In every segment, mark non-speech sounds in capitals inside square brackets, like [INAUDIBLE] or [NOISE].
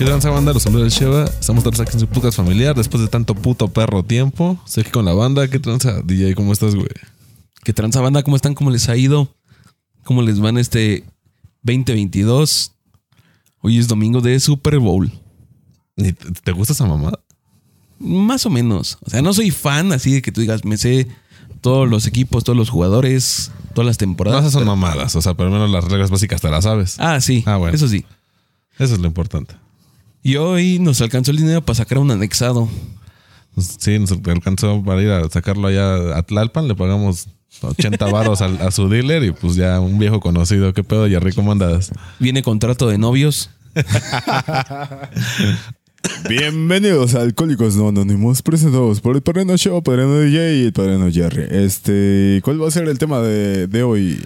¿Qué tranza banda? Los saludos del Sheva. Estamos todos aquí en su podcast familiar después de tanto puto perro tiempo. Sé que con la banda. ¿Qué tranza? DJ, ¿cómo estás, güey? ¿Qué tranza banda? ¿Cómo están? ¿Cómo les ha ido? ¿Cómo les van este 2022? Hoy es domingo de Super Bowl. ¿Y ¿Te te gusta esa mamada? Más o menos. O sea, no soy fan así de que tú digas, me sé todos los equipos, todos los jugadores, todas las No, temporadas. esas son pero- mamadas. O sea, por lo menos las reglas básicas te las sabes. Ah, sí. Ah, bueno. Eso sí. Eso es lo importante. Y hoy nos alcanzó el dinero para sacar un anexado. Pues, Sí, nos alcanzó para ir a sacarlo allá a Tlalpan. Le pagamos 80 [LAUGHS] varos a, su dealer y pues ya un viejo conocido. ¿Qué pedo, Jerry? ¿Cómo andas? Viene contrato de novios. [LAUGHS] Bienvenidos a Alcohólicos No Anónimos, presentados por el Padrino Show, Padrino DJ y el Padrino Jerry. Este, ¿cuál va a ser el tema de, de hoy?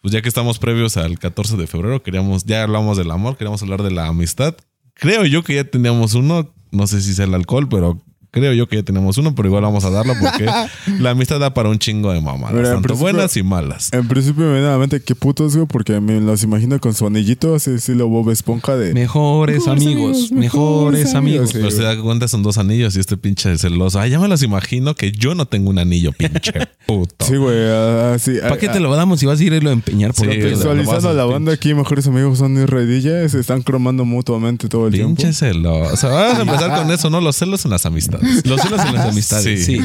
Pues ya que estamos previos al 14 de febrero, queríamos, ya hablamos del amor, queríamos hablar de la amistad. Creo yo que ya teníamos uno, no sé si sea el alcohol, pero creo yo que ya tenemos uno, pero igual vamos a darlo porque [LAUGHS] la amistad da para un chingo de mamadas, Mira, tanto buenas y malas. En principio me viene a la mente qué putos, güey, porque me los imagino con su anillito, así estilo Bob Esponja de... Mejores, Mejores amigos, amigos, mejores amigos. amigos. Pero se da cuenta, son dos anillos y este pinche celoso. Ay, ya me los imagino que yo no tengo un anillo, pinche [LAUGHS] puto. Sí, güey, así... ¿Para qué te lo damos si vas a irlo a empeñar por Sí, otro lo Visualizando a- la banda aquí, mejores amigos son y DJ, se están cromando mutuamente todo el tiempo. Pinche celoso. O sea, vamos a empezar con eso, ¿no? Los celos en las amistades. [LAUGHS] Los celos en las amistades, Sí. sí.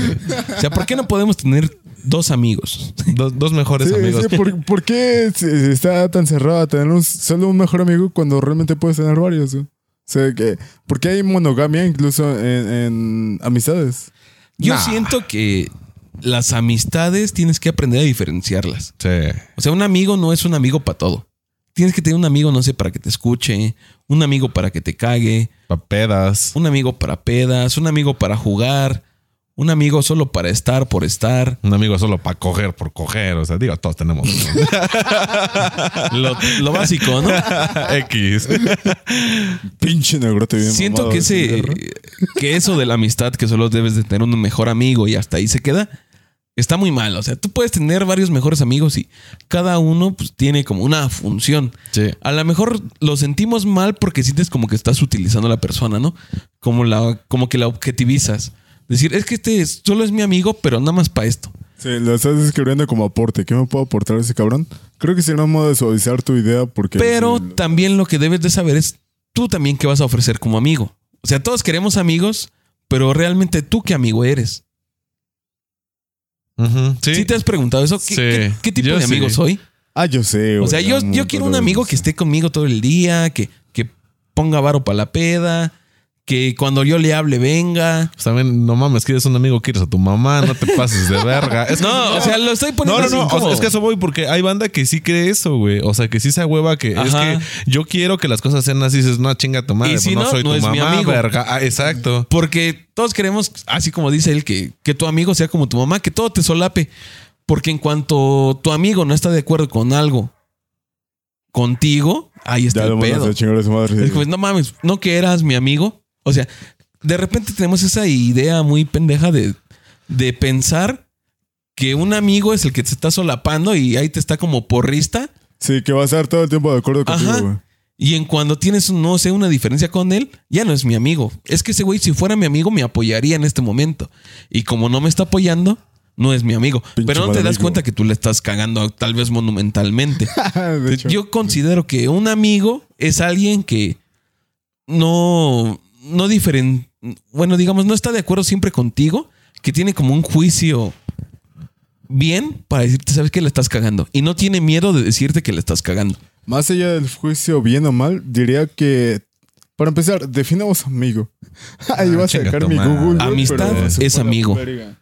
O sea, ¿por qué no podemos tener dos amigos? [LAUGHS] Dos, dos mejores Sí, amigos. sí, ¿por, por qué está tan cerrado a tener un- solo un mejor amigo cuando realmente puedes tener varios? O sea, que, ¿por qué hay monogamia incluso en, en amistades? Yo Nah. siento que las amistades tienes que aprender a diferenciarlas. Sí. O sea, un amigo no es un amigo para todo. Tienes que tener un amigo, no sé, para que te escuche, un amigo para que te cague, Papedas. un amigo para pedas, un amigo para jugar, un amigo solo para estar por estar. Un amigo solo para coger por coger. O sea, digo, todos tenemos uno. [LAUGHS] Lo, lo básico, ¿no? [LAUGHS] X. [LAUGHS] Pinche negrote bien Siento que ese que eso de la amistad que solo debes de tener un mejor amigo y hasta ahí se queda está muy mal, o sea, tú puedes tener varios mejores amigos y cada uno pues, tiene como una función. Sí. A lo mejor lo sentimos mal porque sientes como que estás utilizando a la persona, ¿no? Como la como que la objetivizas. Decir, es que este es- solo es mi amigo, pero nada más para esto. Sí, lo estás describiendo como aporte. ¿Qué me puedo aportar ese cabrón? Creo que sería un modo de suavizar tu idea porque... Pero también lo que debes de saber es tú también qué vas a ofrecer como amigo. O sea, todos queremos amigos, pero realmente tú qué amigo eres. Ujú. Sí. ¿Sí te has preguntado eso? ¿Qué, Sí. qué- qué tipo Yo de amigo sí. soy? Ah, yo sé. O sea, yo, quiero un amigo que esté conmigo todo el día, que, que ponga varo para la peda, que cuando yo le hable venga. Pues también, no mames, quieres un amigo, quieres a tu mamá, no te pases de verga. Es que- No, o sea, lo estoy No, poniendo no, así no. o sea, incómodo. es que eso voy porque hay banda que sí cree eso, güey. O sea, que sí se hueva que Ajá. es que yo quiero que las cosas sean así. Dices, no, chinga tu madre. Y pues si no, no, soy no tu es mi mamá, amigo. verga. Ah, exacto. Porque todos queremos, así como dice él, que, que tu amigo sea como tu mamá, que todo te solape. Porque en cuanto tu amigo no está de acuerdo con algo contigo, ahí está Ya el pedo. madre. Es como, no mames, no que eras mi amigo. O sea, de repente tenemos esa idea muy pendeja de, de pensar que un amigo es el que te está solapando y ahí te está como porrista. Sí, que va a estar todo el tiempo de acuerdo contigo, Ajá. güey. Y en cuando tienes, no sé, una diferencia con él, ya no es mi amigo. Es que ese güey, si fuera mi amigo, me apoyaría en este momento. Y como no me está apoyando, no es mi amigo. Pinche Pero no te das amigo. cuenta que tú le estás cagando tal vez monumentalmente. [LAUGHS] hecho. Yo considero que un amigo es alguien que no, no diferen, bueno, digamos, no está de acuerdo siempre contigo, que tiene como un juicio bien para decirte, sabes que le estás cagando. Y no tiene miedo de decirte que le estás cagando. Más allá del juicio bien o mal, diría que... Para empezar, definamos amigo. [LAUGHS] Ahí Ah, va a sacar mi. Google. Amistad pero es amigo. verga.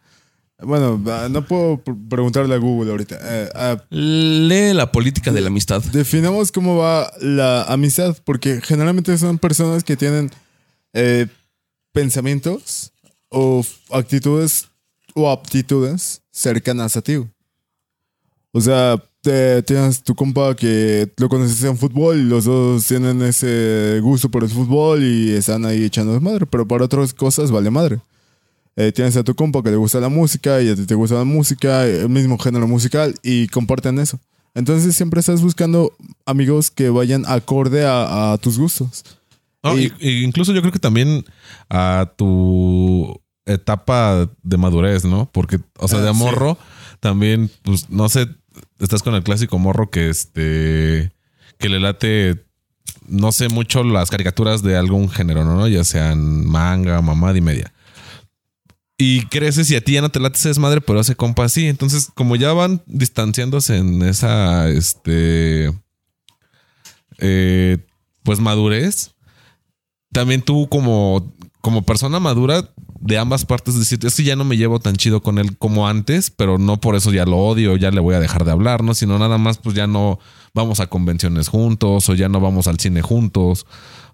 Bueno, ah, no puedo pr- preguntarle a Google ahorita. Eh, ah, Lee la política de la amistad. definamos cómo va la amistad, porque generalmente son personas que tienen eh, pensamientos o actitudes o aptitudes cercanas a ti. O sea, te- tienes tu compa que lo conoces en fútbol y los dos tienen ese gusto por el fútbol y están ahí echando madre, pero para otras cosas vale madre. eh, tienes a tu compa que le gusta la música y a ti te gusta la música, el mismo género musical y comparten eso. Entonces siempre estás buscando amigos que vayan acorde a, a tus gustos. No, Y- incluso yo creo que también a tu etapa de madurez, ¿no? Porque, o sea, Ah, de sí. morro, también, pues, no sé, estás con el clásico morro que este, que le late, no sé mucho las caricaturas de algún género, ¿no? Ya sean manga, mamada y media. Y creces y a ti ya no te late ese desmadre, pero ese compa sí. Entonces, como ya van distanciándose en esa, este, eh, pues madurez, también tú como, como persona madura de ambas partes decir, es que ya no me llevo tan chido con él como antes, pero no por eso ya lo odio, ya le voy a dejar de hablar, ¿no? Sino nada más pues ya no vamos a convenciones juntos o ya no vamos al cine juntos.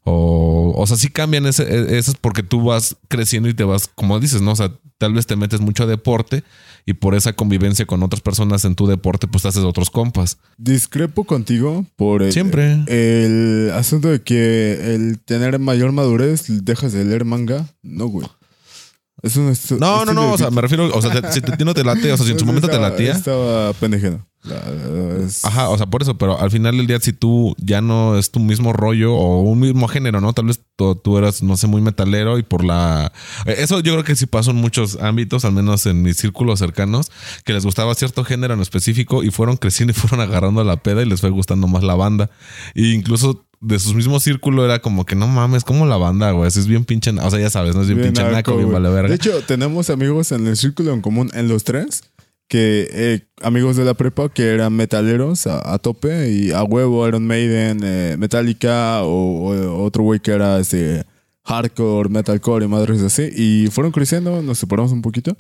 O, o sea, sí cambian e- esas porque tú vas creciendo y te vas, como dices, ¿no? O sea, tal vez te metes mucho a deporte y por esa convivencia con otras personas en tu deporte, pues te haces otros compas. Discrepo contigo por el, Siempre. el asunto de que el tener mayor madurez dejas de leer manga. No, güey. Es un estu- No, no, no, o sea, me refiero, o sea, si te- no te late, o sea, si en su momento te latía. Estaba es- Ajá, o sea, por eso, pero al final del día, si tú ya no es tu mismo rollo o un mismo género, ¿no? Tal vez tú, tú eras, no sé, muy metalero y por la. eh, Eso yo creo que sí pasó en muchos ámbitos, al menos en mis círculos cercanos, que les gustaba cierto género en específico y fueron creciendo y [LAUGHS] fueron agarrando la peda y les fue gustando más la banda. E incluso de sus mismos círculos era como que no mames, como la banda, güey. Es bien pinche. O sea, ya sabes, no es bien, bien pinche naco, naco, bien güey. vale verga. De hecho, tenemos amigos en el círculo en común, en los tres, que eh, amigos de la prepa que eran metaleros a, a tope y a huevo Iron Maiden, eh, Metallica o, o otro güey que era este hardcore, metalcore y madres así. Y fueron creciendo, nos separamos un poquito.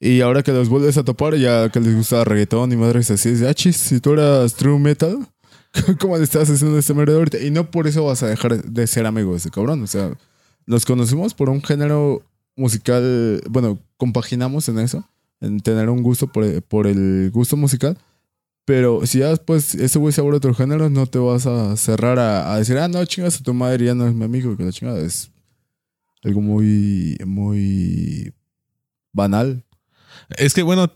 Y ahora que los vuelves a topar, ya que les gusta reggaetón y madres así, es de, ah, chis, si tú eras true metal, [LAUGHS] ¿cómo le estás haciendo este mierda ahorita? Y no por eso vas a dejar de ser amigo de ese cabrón. O sea, nos conocimos por un género musical, bueno, compaginamos en eso, en tener un gusto por, el gusto musical. Pero si ya después ese güey se abre otro género, no te vas a cerrar a, decir, ah, no, chingas tu madre, ya no es mi amigo, que la chingada es algo muy, muy banal. Es que bueno,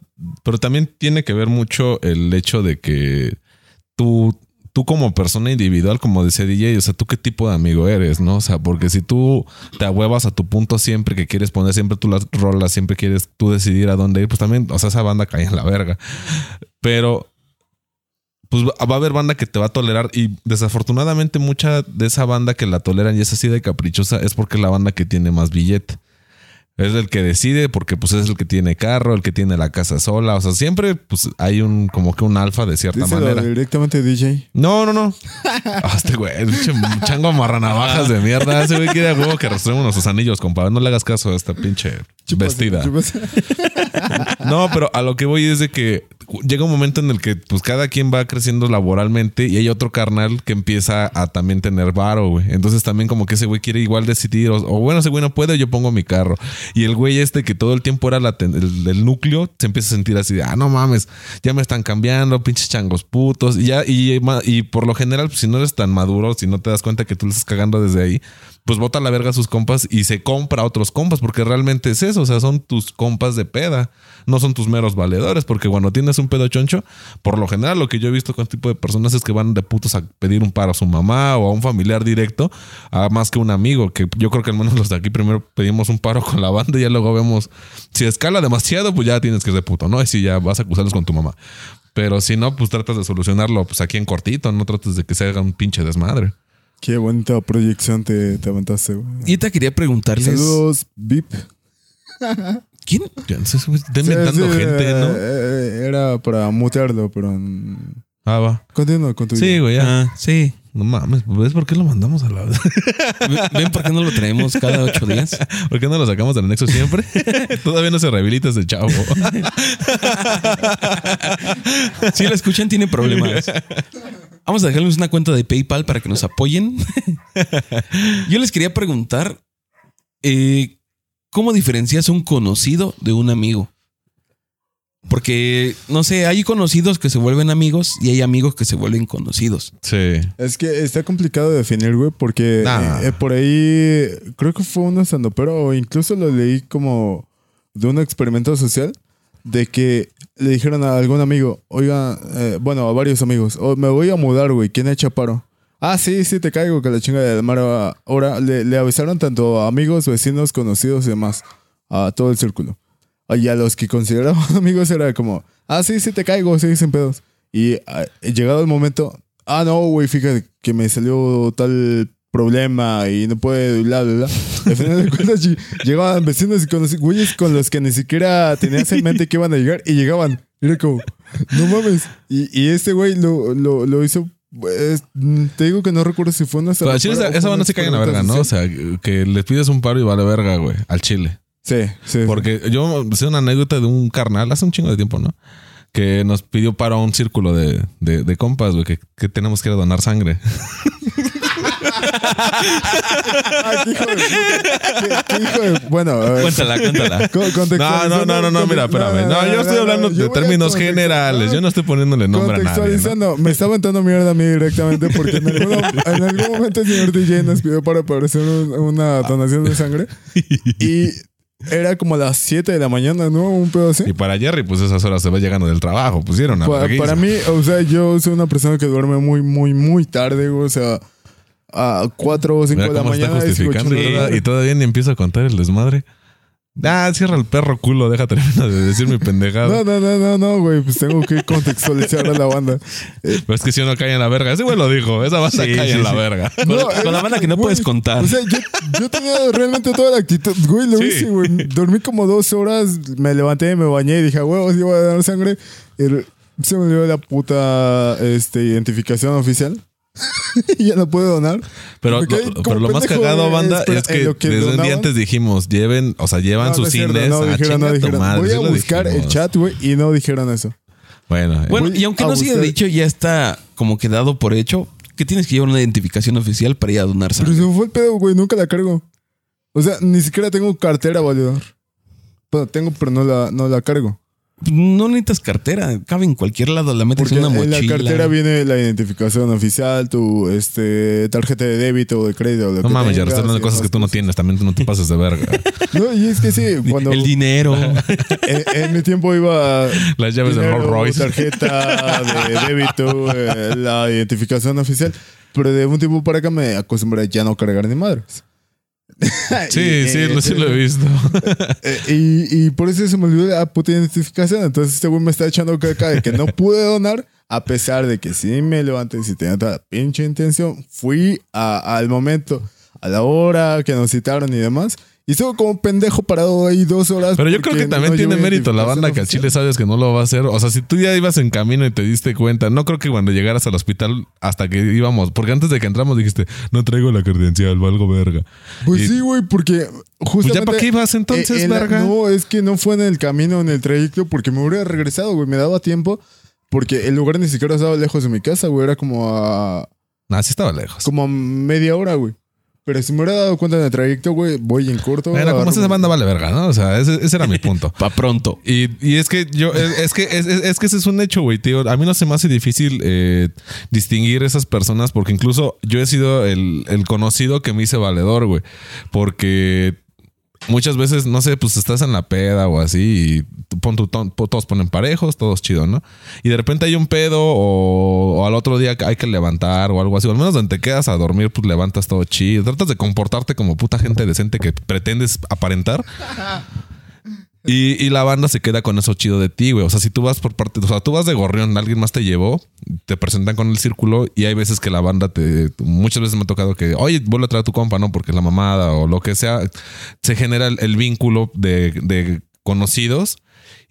pero también tiene que ver mucho el hecho de que tú, tú como persona individual, como decía DJ, o sea, tú qué tipo de amigo eres, ¿no? O sea, porque si tú te ahuevas a tu punto siempre que quieres poner siempre tú las rolas, siempre quieres tú decidir a dónde ir, pues también, o sea, esa banda cae en la verga. Pero pues va a haber banda que te va a tolerar y desafortunadamente mucha de esa banda que la toleran y es así de caprichosa es porque es la banda que tiene más billete. Es el que decide porque pues es el que tiene carro, el que tiene la casa sola. O sea, siempre pues hay un como que un alfa de cierta Díselo manera. directamente DJ. No, no, no. Ah, este güey, chango marranavajas de mierda. Ese güey quiere a huevo que arrastremos nuestros anillos, compadre. No le hagas caso a esta pinche vestida. No, pero a lo que voy es de que llega un momento en el que pues cada quien va creciendo laboralmente y hay otro carnal que empieza a también tener varo, güey. Entonces también como que ese güey quiere igual decidir, o, o bueno, ese güey no puede, yo pongo mi carro. Y el güey este que todo el tiempo era la el, el núcleo, se empieza a sentir así de, ah, no mames, ya me están cambiando, pinches changos putos. Y ya, y, y por lo general, pues, si no eres tan maduro, si no te das cuenta que tú le estás cagando desde ahí, pues bota la verga a sus compas y se compra a otros compas, porque realmente es eso, o sea, son tus compas de peda, no son tus meros valedores, porque cuando tienes un pedo choncho, por lo general lo que yo he visto con este tipo de personas es que van de putos a pedir un paro a su mamá o a un familiar directo, a más que un amigo, que yo creo que al menos los de aquí primero pedimos un paro con la banda y ya luego vemos, si escala demasiado, pues ya tienes que ser puto, ¿no? Y si ya vas a acusarlos con tu mamá. Pero si no, pues tratas de solucionarlo pues aquí en cortito, no tratas de que se haga un pinche desmadre. Qué bonita proyección te, te aventaste, güey. Y te quería preguntarles. Saludos, VIP. ¿Quién? Ya no sé, güey, está inventando Sí, sí, gente, ¿no? eh, Era para mutearlo, pero. Ah, va. Continúa con tu Sí, güey, ya. Ah, sí. No mames, ¿ves por qué lo mandamos a la [LAUGHS] vez? ¿Ven por qué no lo traemos cada ocho días? [LAUGHS] ¿Por qué no lo sacamos del anexo siempre? [LAUGHS] Todavía no se rehabilita ese chavo. Si lo escuchan, tiene problemas. Vamos a dejarles una cuenta de PayPal para que nos apoyen. Yo les quería preguntar: eh, ¿cómo diferencias un conocido de un amigo? Porque, no sé, hay conocidos que se vuelven amigos y hay amigos que se vuelven conocidos. Sí. Es que está complicado de definir, güey, porque Nah. eh, por ahí creo que fue un pero o incluso lo leí como, de un experimento social de que le dijeron a algún amigo, oiga, eh, bueno, a varios amigos, "Oh, me voy a mudar, güey, ¿quién echa paro? Ah, sí, sí, te caigo, que la chinga de mar ahora le, le avisaron tanto a amigos, vecinos, conocidos y demás, a todo el círculo. Y a los que consideraban [LAUGHS] amigos era como, ah, sí, sí, te caigo, sí, sin pedos. Y ah, llegado el momento, ah, no, güey, fíjate que me salió tal problema y no puedo, bla, bla, bla. Al final de cuentas, ll- llegaban vecinos y conoci- güeyes con los que ni siquiera tenías en mente que iban a llegar y llegaban. Era como, no mames. Y, y este güey lo, lo, lo hizo. pues, te digo que no recuerdo si fue una Pero al chile esa, esa banda sí cae en la verga, ¿no? O sea, que les pides un paro y vale verga, güey, al chile. Sí, sí. Porque yo sé una anécdota de un carnal hace un chingo de tiempo, ¿no? Que nos pidió paro a un círculo de, de, de compas, güey, que, que tenemos que ir a donar sangre. [LAUGHS] Qué hijo de puta. Qué- qué hijo de- Bueno. Cuéntala, cuéntala. [LAUGHS] No, no, no, no, no, mira, espérame. No, yo estoy hablando yo de términos generales. Yo no estoy poniéndole nombre a nadie. ¿no? Me está aventando mierda a mí directamente porque en algún, [LAUGHS] en algún momento el señor DJ nos pidió para un- una donación de sangre y era como a las 7 de la mañana, ¿no? Un pedo así. Y para Jerry, pues esas horas se va llegando del trabajo. Pusieron a Pa- para mí, o sea, yo soy una persona que duerme muy, muy, muy tarde, o sea, a 4 o 5 Mira de la está mañana. justificando y, madre. y todavía ni empiezo a contar el desmadre. Ah, cierra el perro culo, deja terminar [LAUGHS] de decir mi pendejada. No, no, no, no, no, güey, pues tengo que contextualizar a la banda. Eh, [LAUGHS] Pero es que si uno cae en la verga, ese güey lo dijo, esa banda Sí, cae sí, en la sí. verga. Con, No, con la eh, banda que no güey, puedes contar. O sea, yo, yo tenía realmente toda la actitud. Güey, lo Sí. hice, güey. Dormí como dos horas, me levanté, me bañé y dije, güey, sí voy a dar sangre. Y re- se me dio la puta este, identificación oficial. Y [LAUGHS] ya no pude donar. Pero, lo, pero lo más cagado, banda, espera, es que, desde un día donaban- antes dijimos, lleven, o sea, llevan No, no sus cierto, cines no a dijeron, no dijeron. madre. Voy a buscar el chat, güey, y no dijeron eso. Bueno, eh, Bueno, y aunque no se haya dicho, ya está como que dado por hecho que tienes que llevar una identificación oficial para ir a donar Pero se me fue el pedo, güey, nunca la cargo. O sea, ni siquiera tengo cartera valedor. Bueno, tengo, pero no la, no la cargo. No necesitas cartera, cabe en cualquier lado, la metes Porque en una en mochila. la cartera viene la identificación oficial, tu este, tarjeta de débito o de crédito. lo no que mames, ya estás hablando de cosas que tú no tienes, también tú no te pases de verga. [LAUGHS] No, y es que sí, [LAUGHS] cuando El dinero. [LAUGHS] en, en mi tiempo iba Las llaves de dinero, Rolls Royce. tarjeta de débito, eh, la identificación oficial. Pero de un tiempo para acá me acostumbré a ya no cargar ni madres. [LAUGHS] Sí, Y, sí, eh, lo, sí lo he visto. Eh, y, y por eso se me olvidó la puta identificación. Entonces este güey me está echando caca de que no pude donar, a pesar de que sí me levanté y sí tenía toda la pinche intención. Fui a- al momento, a la hora que nos citaron y demás. Y estuve como pendejo parado ahí dos horas. Pero yo creo que también no tiene mérito la banda que al identificación chile sabes que no lo va a hacer. O sea, si tú ya ibas en camino y te diste cuenta, no creo que cuando llegaras al hospital hasta que íbamos, porque antes de que entramos dijiste, no traigo la credencial, valgo verga. Pues Y- sí, güey, porque justamente... Pues ya para qué ibas entonces, eh, en la- verga. No, es que no fue en el camino, en el trayecto, porque me hubiera regresado, güey. Me daba tiempo, porque el lugar ni siquiera estaba lejos de mi casa, güey. Era como a, Nah, sí estaba lejos. como a media hora, güey. Pero si me hubiera dado cuenta en el trayecto, güey, voy en corto. Bueno, como esa banda vale verga, ¿no? O sea, ese, ese era mi [LAUGHS] punto. Pa' pronto. Y, y es que yo, es, es que es, es- es que ese es un hecho, güey, tío. A mí no se me hace difícil eh, distinguir esas personas porque incluso yo he sido el, el conocido que me hice valedor, güey. Porque muchas veces, no sé, pues estás en la peda o así y pon tu ton- todos ponen parejos, todos chido, ¿no? Y de repente hay un pedo o, o al otro día hay que levantar o algo así. O al menos donde te quedas a dormir, pues levantas todo chido. Tratas de comportarte como puta gente decente que pretendes aparentar. Y, y la banda se queda con eso chido de ti, güey. O sea, si tú vas por parte, o sea, tú vas de gorrión, alguien más te llevó, te presentan con el círculo y hay veces que la banda te. Muchas veces me ha tocado que, oye, vuelve a traer a tu compa, ¿no? Porque es la mamada o lo que sea. Se genera el, vínculo de, conocidos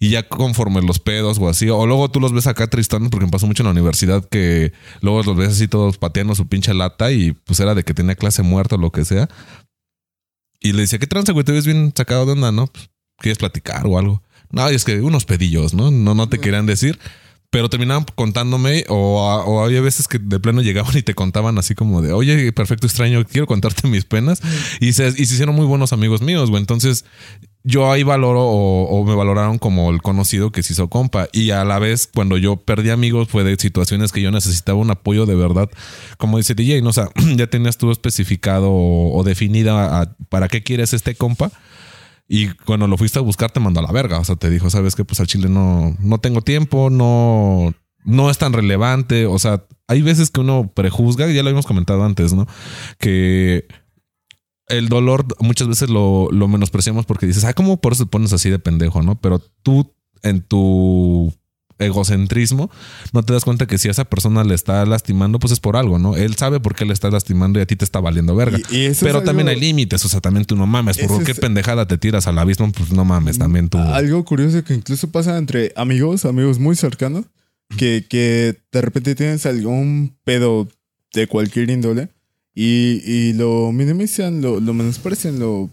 y ya conforme los pedos o así. O luego tú los ves acá tristones, porque me pasó mucho en la universidad que luego los ves así todos pateando su pinche lata y pues era de que tenía clase muerta o lo que sea. Y le decía, ¿qué tranza, güey? Te ves bien sacado de onda, ¿no? ¿Quieres platicar o algo? No, y es que unos pedillos, ¿no? No, no te querían decir. Pero terminaban contándome o, o había veces que de plano llegaban y te contaban así como de, oye, perfecto extraño, quiero contarte mis penas. Y se, y se hicieron muy buenos amigos míos, güey. Entonces yo ahí valoro o, o me valoraron como el conocido que se hizo compa. Y a la vez, cuando yo perdí amigos, fue de situaciones que yo necesitaba un apoyo de verdad. Como dice DJ, ¿no? O sea, [CLEARS THROAT] ya tenías tú especificado o, o definida a- para qué quieres este compa. Y cuando lo fuiste a buscar, te mandó a la verga. O sea, te dijo, sabes que pues al chile no, no tengo tiempo, no, no es tan relevante. O sea, hay veces que uno prejuzga, ya lo habíamos comentado antes, ¿no? Que el dolor muchas veces lo, lo menospreciamos porque dices, ah, ¿cómo por eso te pones así de pendejo, no? Pero tú en tu egocentrismo, no te das cuenta que si a esa persona le está lastimando, pues es por algo, ¿no? Él sabe por qué le está lastimando y a ti te está valiendo verga. Y- y eso Pero también algo- hay límites, o sea, también tú no mames, por qué es- pendejada te tiras al abismo, pues no mames, también tú. Algo curioso que incluso pasa entre amigos, amigos muy cercanos, que, que de repente tienes algún pedo de cualquier índole y, y lo minimizan, lo, lo menosprecian, lo...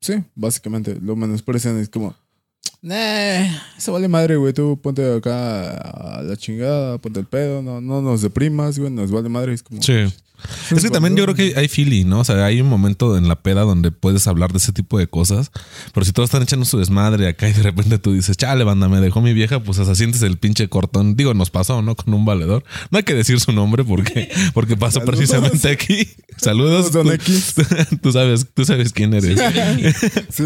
Sí, básicamente, lo menosprecian. Es como, nah, eso vale madre, güey, tú ponte acá a la chingada, ponte el pedo, no, no nos deprimas, güey, nos vale madre. Es como... Sí. Es que también yo creo que hay feeling, ¿no? O sea, hay un momento en la peda donde puedes hablar de ese tipo de cosas. Pero si todos están echando su desmadre acá y de repente tú dices, chale, banda, me dejó mi vieja, pues hasta sientes el pinche cortón. Digo, nos pasó, ¿no? Con un valedor. No hay que decir su nombre porque, [LAUGHS] porque pasó Saludos. precisamente aquí. Saludos. Don X. [LAUGHS] tú sabes, tú sabes quién eres. Sí.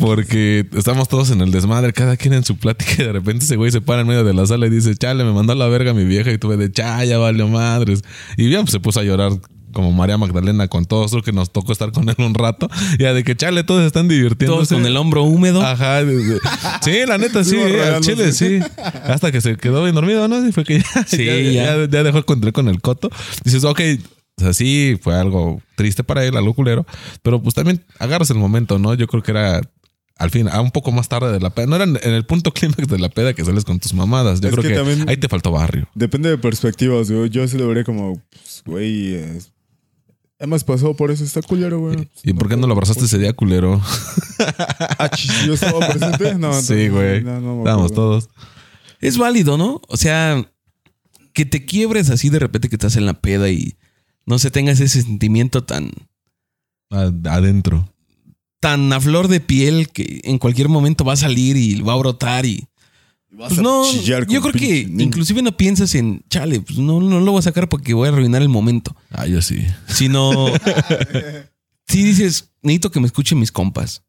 Porque estamos todos en el desmadre, cada quien en su plática y de repente ese güey se para en medio de la sala y dice, chale, me mandó a la verga mi vieja y tuve de cha, ya valió madres. Y bien, pues se puso a llorar como María Magdalena con todos los que nos tocó estar con él un rato. [LAUGHS] Ya de que chale, todos están divirtiendo. Todos con el hombro húmedo. Ajá. de- de- Sí, la neta, sí, al chile, sí. Hasta que se quedó bien dormido, ¿no? Y fue que ya, Sí, ya, ya. ya- ya dejó el control con el coto. Dices, ok, o sea, sí, fue algo triste para él, algo culero, pero pues también agarras el momento, ¿no? Yo creo que era al fin, a un poco más tarde de la peda. No era en el punto clímax de la peda que sales con tus mamadas. Yo Es creo que que, también- ahí te faltó barrio. Depende de perspectivas, güey. Yo se lo veré como, pues, güey, es- hemos pasado por eso, está culero, güey. ¿Y por qué no lo abrazaste ese día, culero? [LAUGHS] Ah, ¿Yo estaba presente? No, sí, güey. no, no acuerdo. todos. Es válido, ¿no? O sea, que te quiebres así de repente que estás en la peda y no se tengas ese sentimiento tan, A- Adentro. Tan a flor de piel que en cualquier momento va a salir y va a brotar y Vas pues a no, chillar yo creo que niño. inclusive no piensas en, chale, pues no, no lo voy a sacar porque voy a arruinar el momento, Ah, yo sí. sino [LAUGHS] si dices, necesito que me escuchen mis compas.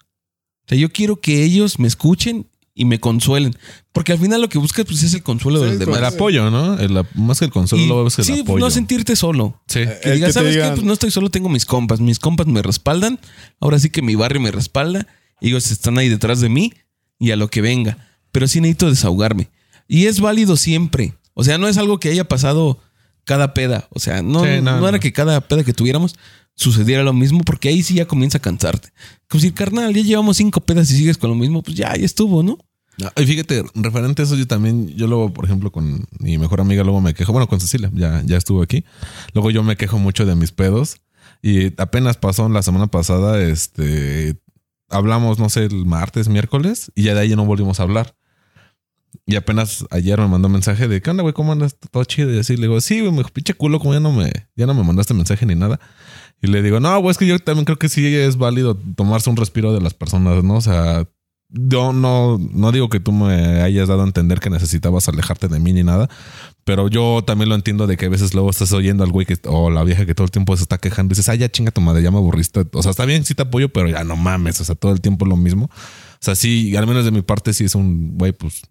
O sea, yo quiero que ellos me escuchen y me consuelen, porque al final lo que buscas pues es el consuelo de Sí, los pues, demás. El apoyo, ¿no? El- más que el consuelo, Y- luego es el sí, pues, apoyo. no sentirte solo. Sí. Que digas, que te ¿sabes qué? digan- Pues no estoy solo, tengo mis compas. Mis compas me respaldan. Ahora sí que mi barrio me respalda. Ellos están ahí detrás de mí y a lo que venga. Pero sí necesito desahogarme. Y es válido siempre. O sea, no es algo que haya pasado cada peda. O sea, no, Sí, no, no, no. era que cada peda que tuviéramos sucediera lo mismo, porque ahí sí ya comienza a cansarte. Como si, carnal, ya llevamos cinco pedas y sigues con lo mismo, pues ya, ya estuvo, ¿no? No, Y fíjate, referente a eso, yo también, yo luego, por ejemplo, con mi mejor amiga, luego me quejo, bueno, con Cecilia, ya, ya estuvo aquí. Luego yo me quejo mucho de mis pedos. Y apenas pasó la semana pasada, este, hablamos, no sé, el martes, miércoles, y ya de ahí ya no volvimos a hablar. Y apenas ayer me mandó un mensaje de, ¿qué onda, güey? ¿Cómo andas? Todo chido. Y así le digo, sí, güey, pinche culo, como ya no me, ya no me mandaste mensaje ni nada. Y le digo, no, güey, es que yo también creo que sí es válido tomarse un respiro de las personas, ¿no? O sea, yo no, no digo que tú me hayas dado a entender que necesitabas alejarte de mí ni nada, pero yo también lo entiendo de que a veces luego estás oyendo al güey que, o la vieja que todo el tiempo se está quejando y dices, ah, ya chinga tu madre, ya me. O sea, está bien, sí te apoyo, pero ya no mames, o sea, todo el tiempo lo mismo. O sea, sí, al menos de mi parte sí es un, güey, pues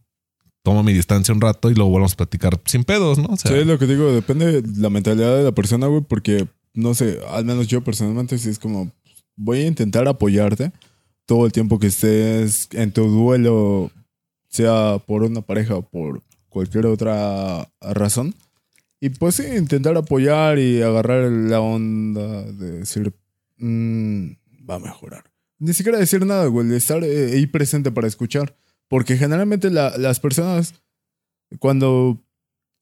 tomo mi distancia un rato y luego volvemos a platicar sin pedos, ¿no? O sea, Sí, lo que digo, depende de la mentalidad de la persona, güey, porque, no sé, al menos yo personalmente sí es como, voy a intentar apoyarte todo el tiempo que estés en tu duelo, sea por una pareja o por cualquier otra razón. Y pues sí, intentar apoyar y agarrar la onda de decir, "Mm, va a mejorar. Ni siquiera decir nada, güey, de estar eh, ahí presente para escuchar. Porque generalmente la- las personas, cuando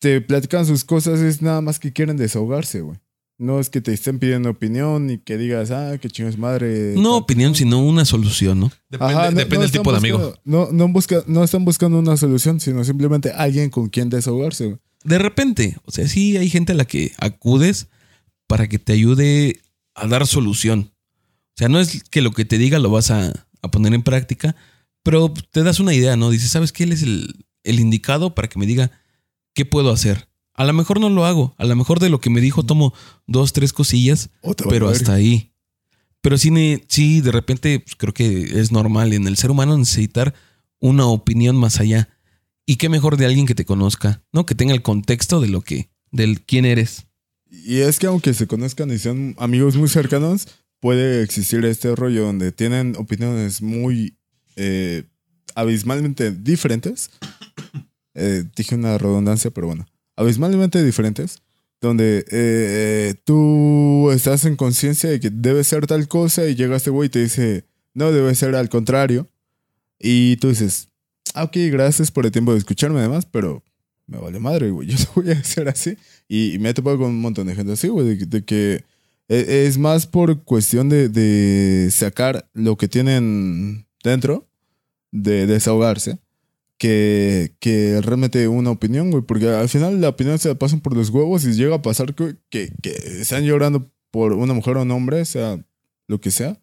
te platican sus cosas, es nada más que quieren desahogarse, güey. No es que te estén pidiendo opinión y que digas, ah, qué chingas madre. No tal, opinión, tal". sino una solución, ¿no? depende, Ajá, no- depende no del tipo de amigo. No, no, busca, no están buscando una solución, sino simplemente alguien con quien desahogarse. güey. de repente, o sea, sí hay gente a la que acudes para que te ayude a dar solución. O sea, no es que lo que te diga lo vas a, a poner en práctica, pero te das una idea, ¿no? Dices, ¿sabes qué? Él es el, el indicado para que me diga qué puedo hacer. A lo mejor no lo hago, a lo mejor de lo que me dijo tomo dos, tres cosillas, O te va a pero hasta ahí. Pero sí, sí, de repente pues, creo que es normal en el ser humano necesitar una opinión más allá. Y qué mejor de alguien que te conozca, ¿no? Que tenga el contexto de lo que, del quién eres. Y es que aunque se conozcan y sean amigos muy cercanos, puede existir este rollo donde tienen opiniones muy eh, abismalmente diferentes. Eh, dije una redundancia, pero bueno. Abismalmente diferentes. Donde eh, eh, tú estás en conciencia de que debe ser tal cosa y llega este güey y te dice, no, debe ser al contrario. Y tú dices, ok, gracias por el tiempo de escucharme además, pero me vale madre, güey. [LAUGHS] Yo lo voy a hacer así. Y, y me he topado con un montón de gente así, güey, de, de que e- es más por cuestión de, de sacar lo que tienen dentro, de desahogarse, que, realmente una opinión, güey. Porque al final la opinión se la pasan por los huevos y llega a pasar que, que, que están llorando por una mujer o un hombre, sea lo que sea.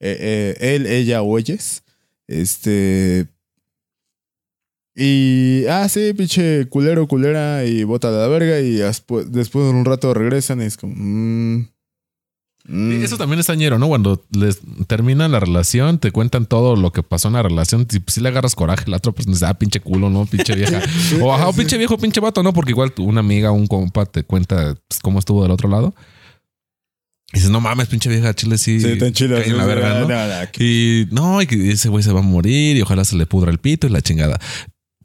Eh, eh, él, ella o. Este. Y. Ah, sí, pinche culero, culera. Y bota de la verga. Y después, después de un rato regresan y es como. mm, mm. Eso también es tañero, ¿no? Cuando les termina la relación, te cuentan todo lo que pasó en la relación. Si, si le agarras coraje, la otra persona dice, ah, pinche culo, ¿no? Pinche vieja. [LAUGHS] o ajá, o pinche viejo, pinche vato, ¿no? Porque igual una amiga un compa te cuenta pues, cómo estuvo del otro lado. Y dices, no mames, pinche vieja, chile sí. Sí, tan chido. en la verga, ¿no? Y no, y ese güey se va a morir y ojalá se le pudra el pito y la chingada.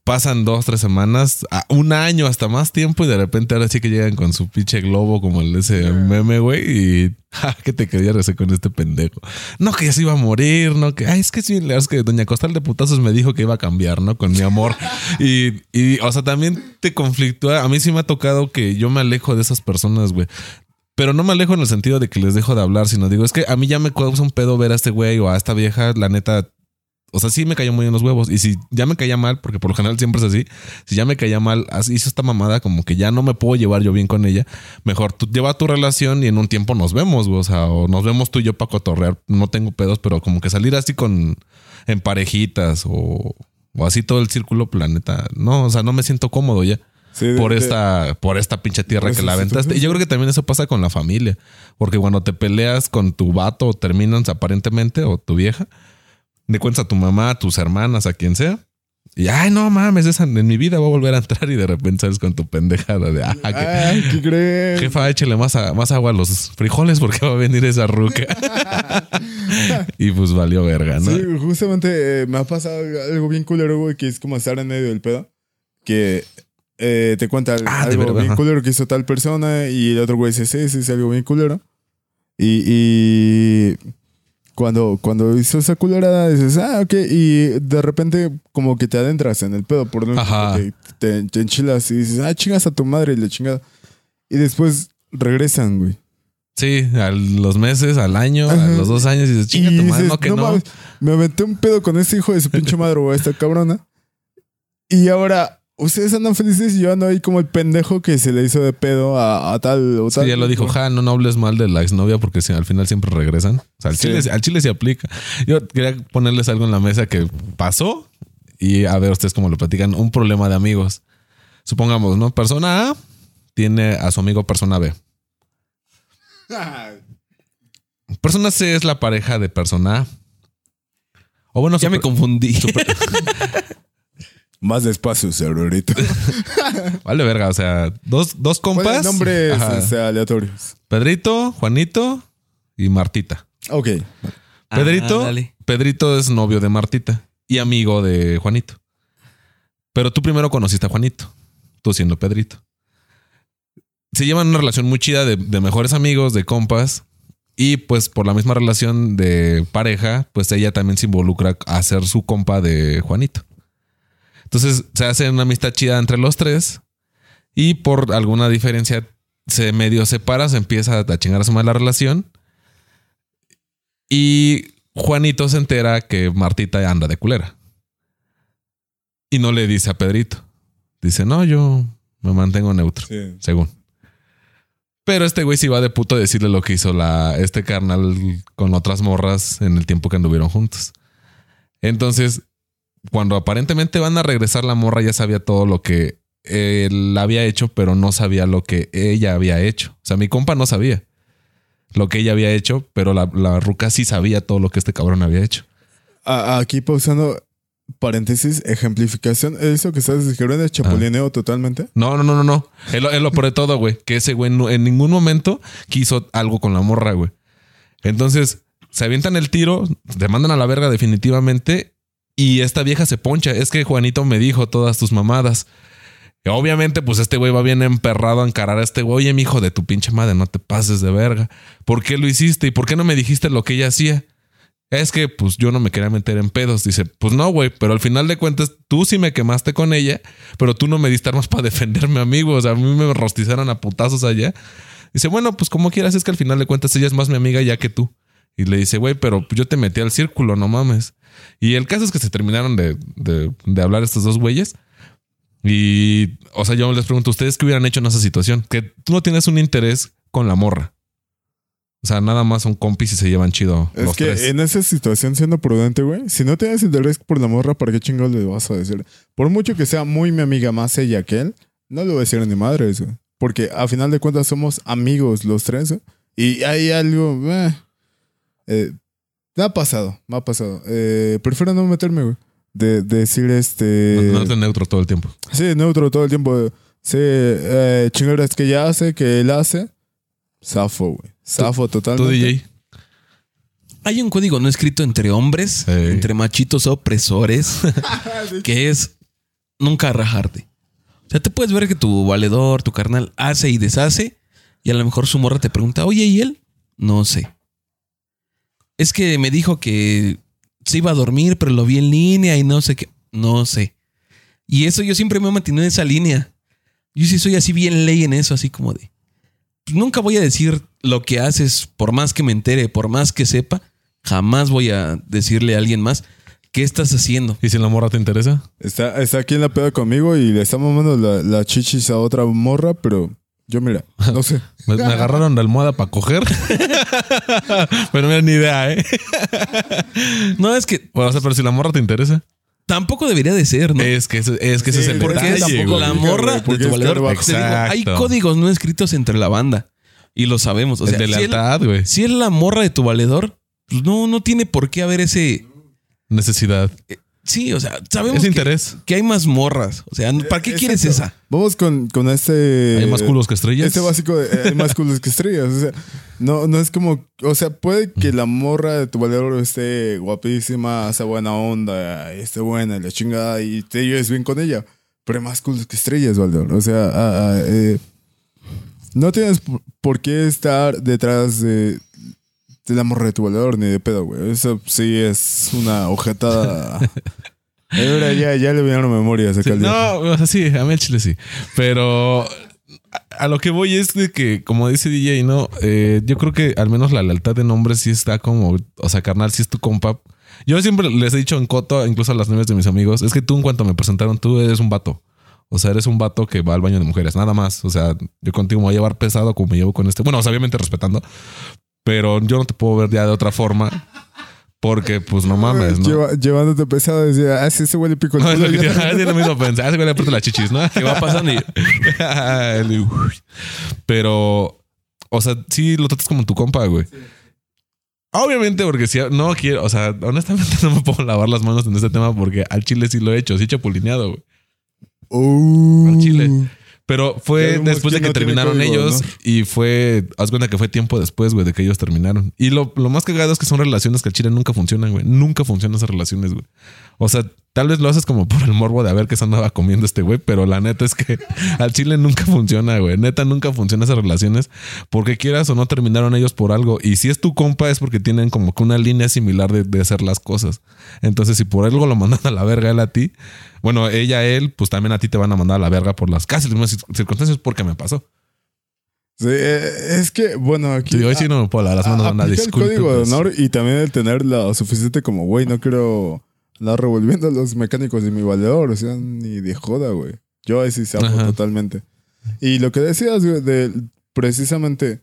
Pasan dos, tres semanas, a un año, hasta más tiempo, y de repente ahora sí que llegan con su pinche globo como el de ese meme, güey, y [LAUGHS] ja, que te quería rezar con este pendejo. No, que ya se iba a morir, no, que ay, es que sí, la verdad es que Doña Costal de putazos me dijo que iba a cambiar, ¿no? Con mi amor. [LAUGHS] Y, y, o sea, también te conflictúa. A mí sí me ha tocado que yo me alejo de esas personas, güey. Pero no me alejo en el sentido de que les dejo de hablar, sino digo, es que a mí ya me causa un pedo ver a este güey o a esta vieja, la neta. O sea, sí me cayó muy en los huevos. Y si ya me caía mal, porque por lo general siempre es así, si ya me caía mal, hizo esta mamada, como que ya no me puedo llevar yo bien con ella. Mejor tú lleva tu relación y en un tiempo nos vemos, güey. O sea, o nos vemos tú y yo para cotorrear. No tengo pedos, pero como que salir así con en parejitas o, o así todo el círculo planeta. No, o sea, no me siento cómodo ya Sí, por de- esta, por esta pinche tierra que la aventaste. Y yo creo que también eso pasa con la familia. Porque cuando te peleas con tu vato o terminan aparentemente o tu vieja, le cuentas a tu mamá, a tus hermanas, a quien sea. Y ay, no mames, esa en mi vida va a volver a entrar y de repente sales con tu pendejada de ah, que- Ay, ¿qué crees? jefa, échale más, a- más agua a los frijoles porque va a venir esa ruca. [LAUGHS] y pues valió verga, ¿no? Sí, justamente eh, me ha pasado algo bien culero, güey, que es como estar en medio del pedo. Que eh, te cuenta Ah, algo verdad, bien ajá. culero que hizo tal persona y el otro güey dice, sí, sí, sí, algo bien culero. Y, y cuando, cuando hizo esa culerada dices, ah, ok, y de repente como que te adentras en el pedo por Ajá. porque te, te enchilas y dices, ah, chingas a tu madre y la chingada. Y después regresan, güey. Sí, a los meses, al año, a los dos años y dices, chinga tu madre, dices, no que no. mames, me aventé un pedo con este hijo de su pinche madre o esta cabrona. Y ahora, ustedes andan felices y yo ando ahí como el pendejo que se le hizo de pedo a, a tal o tal. Sí, ya lo dijo, ja, no, no hables mal de la exnovia porque si- al final siempre regresan. O sea, al, Sí. chile, al chile se aplica. Yo quería ponerles algo en la mesa que pasó y a ver ustedes cómo lo platican. Un problema de amigos. Supongamos, ¿no? Persona A tiene a su amigo persona B. [LAUGHS] Persona C es la pareja de persona A. O bueno, Ya me super- confundí. [LAUGHS] Más despacio, cerebrito. [LAUGHS] vale verga. O sea, dos, dos compas. Nombres este, aleatorios. Pedrito, Juanito y Martita. Ok. Pedrito, Ah, dale. Pedrito es novio de Martita y amigo de Juanito. Pero tú primero conociste a Juanito, tú siendo Pedrito. Se llevan una relación muy chida de, de mejores amigos, de compas. Y pues por la misma relación de pareja, pues ella también se involucra a ser su compa de Juanito. Entonces se hace una amistad chida entre los tres. Y por alguna diferencia se medio separa, se empieza a chingar a su mala relación. Y Juanito se entera que Martita anda de culera. Y no le dice a Pedrito. Dice, no, yo me mantengo neutro, Sí. según. Pero este güey sí va de puto a decirle lo que hizo la, este carnal con otras morras en el tiempo que anduvieron juntos. Entonces, cuando aparentemente van a regresar, la morra ya sabía todo lo que él había hecho, pero no sabía lo que ella había hecho. O sea, mi compa no sabía. lo que ella había hecho, pero la, la ruca sí sabía todo lo que este cabrón había hecho. Aquí pausando, paréntesis, ejemplificación. Eso que estás diciendo es chapulineo totalmente. No, no, no, no, no. Es lo, de todo, güey. Que ese güey no- en ningún momento quiso algo con la morra, güey. Entonces, se avientan el tiro, te mandan a la verga definitivamente. Y esta vieja se poncha. Es que Juanito me dijo todas tus mamadas. Obviamente, pues este güey va bien emperrado a encarar a este güey. Oye, mi hijo de tu pinche madre, no te pases de verga. ¿Por qué lo hiciste? ¿Y por qué no me dijiste lo que ella hacía? Es que, pues yo no me quería meter en pedos. Dice, pues no, güey, pero al final de cuentas, tú sí me quemaste con ella, pero tú no me diste armas [LAUGHS] para defenderme, amigo. O sea, a mí me rostizaron a putazos allá. Dice, bueno, pues como quieras, es que al final de cuentas ella es más mi amiga ya que tú. Y le dice, güey, pero yo te metí al círculo, no mames. Y el caso es que se terminaron de, de, de hablar estos dos güeyes. Y, o sea, yo les pregunto, ¿ustedes qué hubieran hecho en esa situación? Que tú no tienes un interés con la morra. O sea, nada más son compis y se llevan chido Es los que tres. en esa situación, siendo prudente, güey, si no tienes interés por la morra, ¿para qué chingados le vas a decir? Por mucho que sea muy mi amiga más ella que él, no le voy a decir ni madres, güey. Porque a final de cuentas somos amigos los tres, ¿eh? Y hay algo. eh, eh, me ha pasado, me ha pasado. Eh, prefiero no meterme, güey. De, de decir este. No, no neutro todo el tiempo. Sí, neutro todo el tiempo. Sí, eh, chingaderas que ella hace, que él hace. Zafo, güey. Zafo Tú, totalmente. DJ. Hay un código no escrito entre hombres, entre machitos opresores, [LAUGHS] que es nunca rajarte. O sea, te puedes ver que tu valedor, tu carnal, hace y deshace, y a lo mejor su morra te pregunta, oye, ¿y él? No sé. Es que me dijo que se iba a dormir, pero lo vi en línea y no sé qué. No sé. Y eso yo siempre me he mantenido en esa línea. Yo sí soy así bien ley en eso, así como de. nunca voy a decir lo que haces, por más que me entere, por más que sepa. Jamás voy a decirle a alguien más qué estás haciendo. ¿Y si la morra te interesa? Está, está aquí en la peda conmigo y le está mamando la, la chichis a otra morra, pero yo mira, no sé. [LAUGHS] Me, me agarraron de almohada para coger. [LAUGHS] pero no era ni idea, ¿eh? No, es que Bueno, o sea, pero si la morra te interesa. tampoco debería de ser, ¿no? Es que, ese- es que ese es el porque Porque es güey. la morra porque de tu es valedor. carbajo. Te digo, hay Exacto. códigos no escritos entre la banda. Y lo sabemos. O sea, el de si, lealtad, güey. si es la morra de tu valedor, pues no, no tiene por qué haber ese. Necesidad. Sí, o sea, sabemos Es que, interés. que hay más morras. O sea, ¿para qué quieres esa? Vamos con, con este. Hay más culos que estrellas. Este básico de eh, hay más culos que estrellas. O sea, no, no es como. O sea, puede que la morra de tu valedor esté guapísima, sea buena onda, esté buena, y la chingada, y te lleves bien con ella. Pero hay más culos que estrellas, valedor. O sea, ah, ah, eh, no tienes por- por qué estar detrás de, de la morra de tu valedor ni de pedo, güey. Eso sí es una ojetada. [LAUGHS] Ahora ya, ya le vinieron memorias acá Sí, no, o sea, sí, a mí el chile sí. Pero a, a lo que voy es de que, como dice DJ, ¿no? Eh, yo creo que al menos la lealtad en hombres sí está como, o sea, carnal, sí es tu compa. Yo siempre les he dicho en coto, incluso a las novias de mis amigos, es que tú en cuanto me presentaron, tú eres un vato. O sea, eres un vato que va al baño de mujeres, nada más. O sea, yo contigo me voy a llevar pesado como me llevo con este. Bueno, o sea, obviamente respetando, pero yo no te puedo ver ya de otra forma. Porque, pues no mames, ¿no? Lleva- llevándote pesado, decía, ah, sí, ese huele pico el No, es culo, lo que ya". sí, lo mismo pensé. Ah, se me le aprieta las chichis, ¿no? Que va pasando [LAUGHS] y. Pero, o sea, sí lo tratas como tu compa, güey. Obviamente, porque si no quiero, o sea, honestamente [LAUGHS] no me puedo lavar las manos en este tema porque al chile sí lo he hecho, sí he chapulineado, güey. Uh. Al chile. Pero fue después de que no terminaron código, ellos ¿no? y fue, haz cuenta que fue tiempo después, güey, de que ellos terminaron. Y lo, lo más cagado es que son relaciones que al chile nunca funcionan, güey. Nunca funcionan esas relaciones, güey. O sea, tal vez lo haces como por el morbo de a ver qué se andaba comiendo este güey, pero la neta es que [LAUGHS] al chile nunca funciona, güey. Neta nunca funcionan esas relaciones porque quieras o no terminaron ellos por algo. Y si es tu compa es porque tienen como que una línea similar de, de hacer las cosas. Entonces, si por algo lo mandan [LAUGHS] a la verga él a ti, bueno, ella a él, pues también a ti te van a mandar a la verga por las casi las mismas cir- circunstancias porque me pasó. Sí, eh, es que, bueno, aquí. Digo, hoy sí no me puedo las manos, a- anda, aplica el disculpe, código de pues. honor y también el tener la suficiente como, güey, no quiero andar revolviendo a los mecánicos de mi valedor, o sea, ni de joda, güey. Yo ahí sí se Ajá. totalmente. Y lo que decías, güey, de precisamente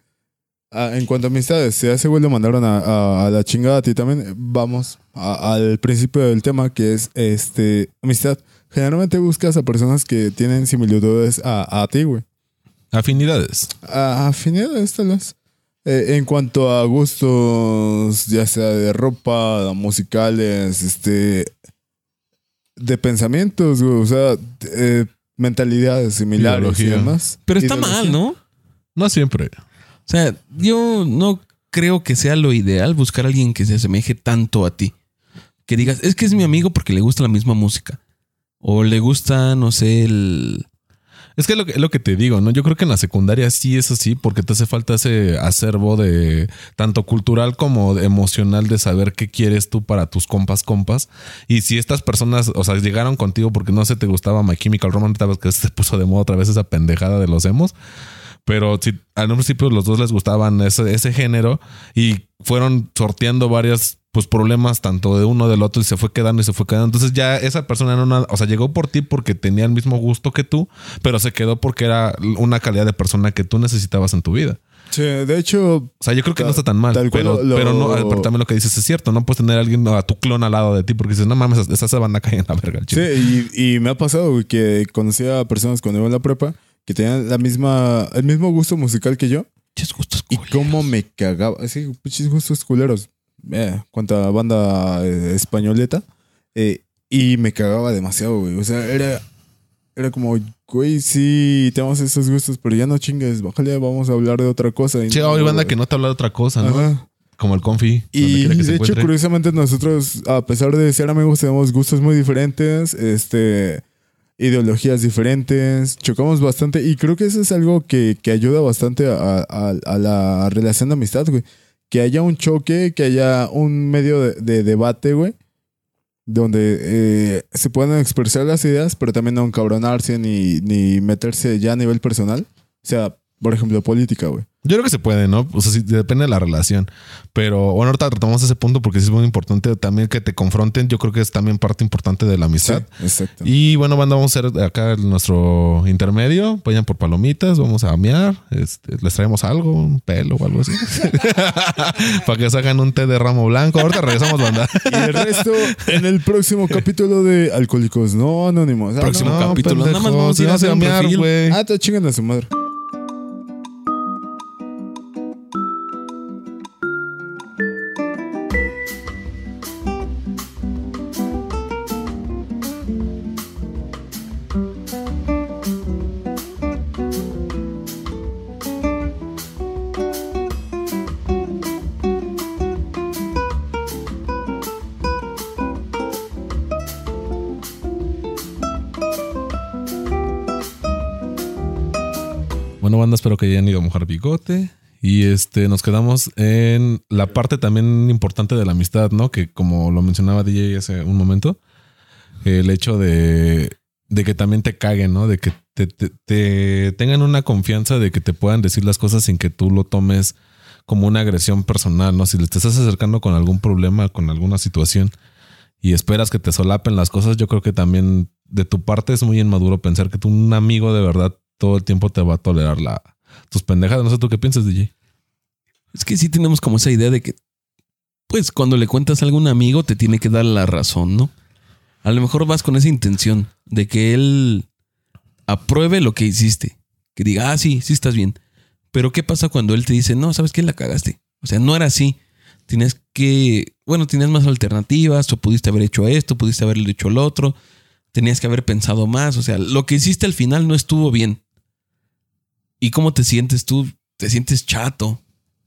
ah, en cuanto a amistades, si a ese güey lo mandaron a, a- a la chingada a ti también, vamos al principio del tema que es este amistad. Generalmente buscas a personas que tienen similitudes a, a ti, güey. Afinidades. Afinidades, tal vez. Eh, en cuanto a gustos, ya sea de ropa, musicales, este, de pensamientos, güey, o sea, eh, mentalidades similares y demás. Pero está Ideología. mal, ¿no? No siempre. O sea, yo no creo que sea lo ideal buscar a alguien que se asemeje tanto a ti. Que digas, es que es mi amigo porque le gusta la misma música. O le gusta, no sé, el... Es que es lo que, es lo que te digo, ¿no? Yo creo que en la secundaria sí es así porque te hace falta ese acervo de tanto cultural como emocional de saber qué quieres tú para tus compas, compas. Y si estas personas, o sea, llegaron contigo porque no sé, te gustaba My Chemical Romance, que se puso de moda otra vez esa pendejada de los emos. Pero si al principio los dos les gustaban ese, ese género y fueron sorteando varias pues problemas tanto de uno del otro y se fue quedando y se fue quedando. Entonces ya esa persona no nada, o sea, llegó por ti porque tenía el mismo gusto que tú, pero se quedó porque era una calidad de persona que tú necesitabas en tu vida. Sí, de hecho, O sea, yo creo que no está tan mal, tal cual pero, lo- pero no, pero también lo que dices es cierto, no puedes tener a alguien, a tu clon al lado de ti porque dices, no mames, esa se van a caer en la verga. sí, chile". y, y me ha pasado que conocía a personas cuando iba en la prepa que tenían la misma, el mismo gusto musical que yo. Ches gustos Y culeros. cómo me cagaba. Sí, pinches gustos culeros. Eh, cuánta banda eh, españoleta. Eh, y me cagaba demasiado, güey. O sea, era, era como, güey, sí, tenemos esos gustos, pero ya no chingues, bájale, vamos a hablar de otra cosa. Y no, hoy banda que no te habla de otra cosa, ¿no? Ajá. Como el confi. Y se de hecho, curiosamente, nosotros, a pesar de ser amigos, tenemos gustos muy diferentes, este, ideologías diferentes, chocamos bastante. Y creo que eso es algo que, que ayuda bastante a, a- la relación de amistad, güey. Que haya un choque, que haya un medio de, de debate, güey. Donde eh, se puedan expresar las ideas, pero también no encabronarse ni, ni meterse ya a nivel personal. O sea, por ejemplo, política, güey. Yo creo que se puede, ¿no? O sea, sí, depende de la relación. Pero bueno, ahorita retomamos ese punto porque sí es muy importante también que te confronten. Yo creo que es también parte importante de la amistad. exacto. Y bueno, banda, vamos a hacer acá nuestro intermedio. Vayan por palomitas, vamos a amear. Este, les traemos algo, un pelo o algo así. [LAUGHS] [LAUGHS] Para que sacan un té de ramo blanco. Ahorita regresamos, banda. Y el resto en el próximo capítulo de Alcohólicos No Anónimos. Ah, Próximo no. capítulo. Nada más vamos a ir a amear, güey. Ah, te chingan a su madre. Bueno, banda, espero que hayan ido a mojar bigote. Y este, nos quedamos en la parte también importante de la amistad, ¿no? Que como lo mencionaba DJ hace un momento, el hecho de, de que también te caguen, ¿no? De que te, te- te tengan una confianza de que te puedan decir las cosas sin que tú lo tomes como una agresión personal, ¿no? Si te estás acercando con algún problema, con alguna situación y esperas que te solapen las cosas, yo creo que también de tu parte es muy inmaduro pensar que tú, un amigo de verdad, todo el tiempo te va a tolerar la, tus pendejadas. No sé tú qué piensas, DJ. Es que sí tenemos como esa idea de que, pues, cuando le cuentas a algún amigo, te tiene que dar la razón, ¿no? A lo mejor vas con esa intención de que él apruebe lo que hiciste. Que diga, ah, sí, sí estás bien. Pero ¿qué pasa cuando él te dice, no, sabes qué? La cagaste. O sea, no era así. Tienes que, bueno, tenías más alternativas, o pudiste haber hecho esto, pudiste haber hecho lo otro, tenías que haber pensado más. O sea, lo que hiciste al final no estuvo bien. ¿Y cómo te sientes tú? Te sientes chato.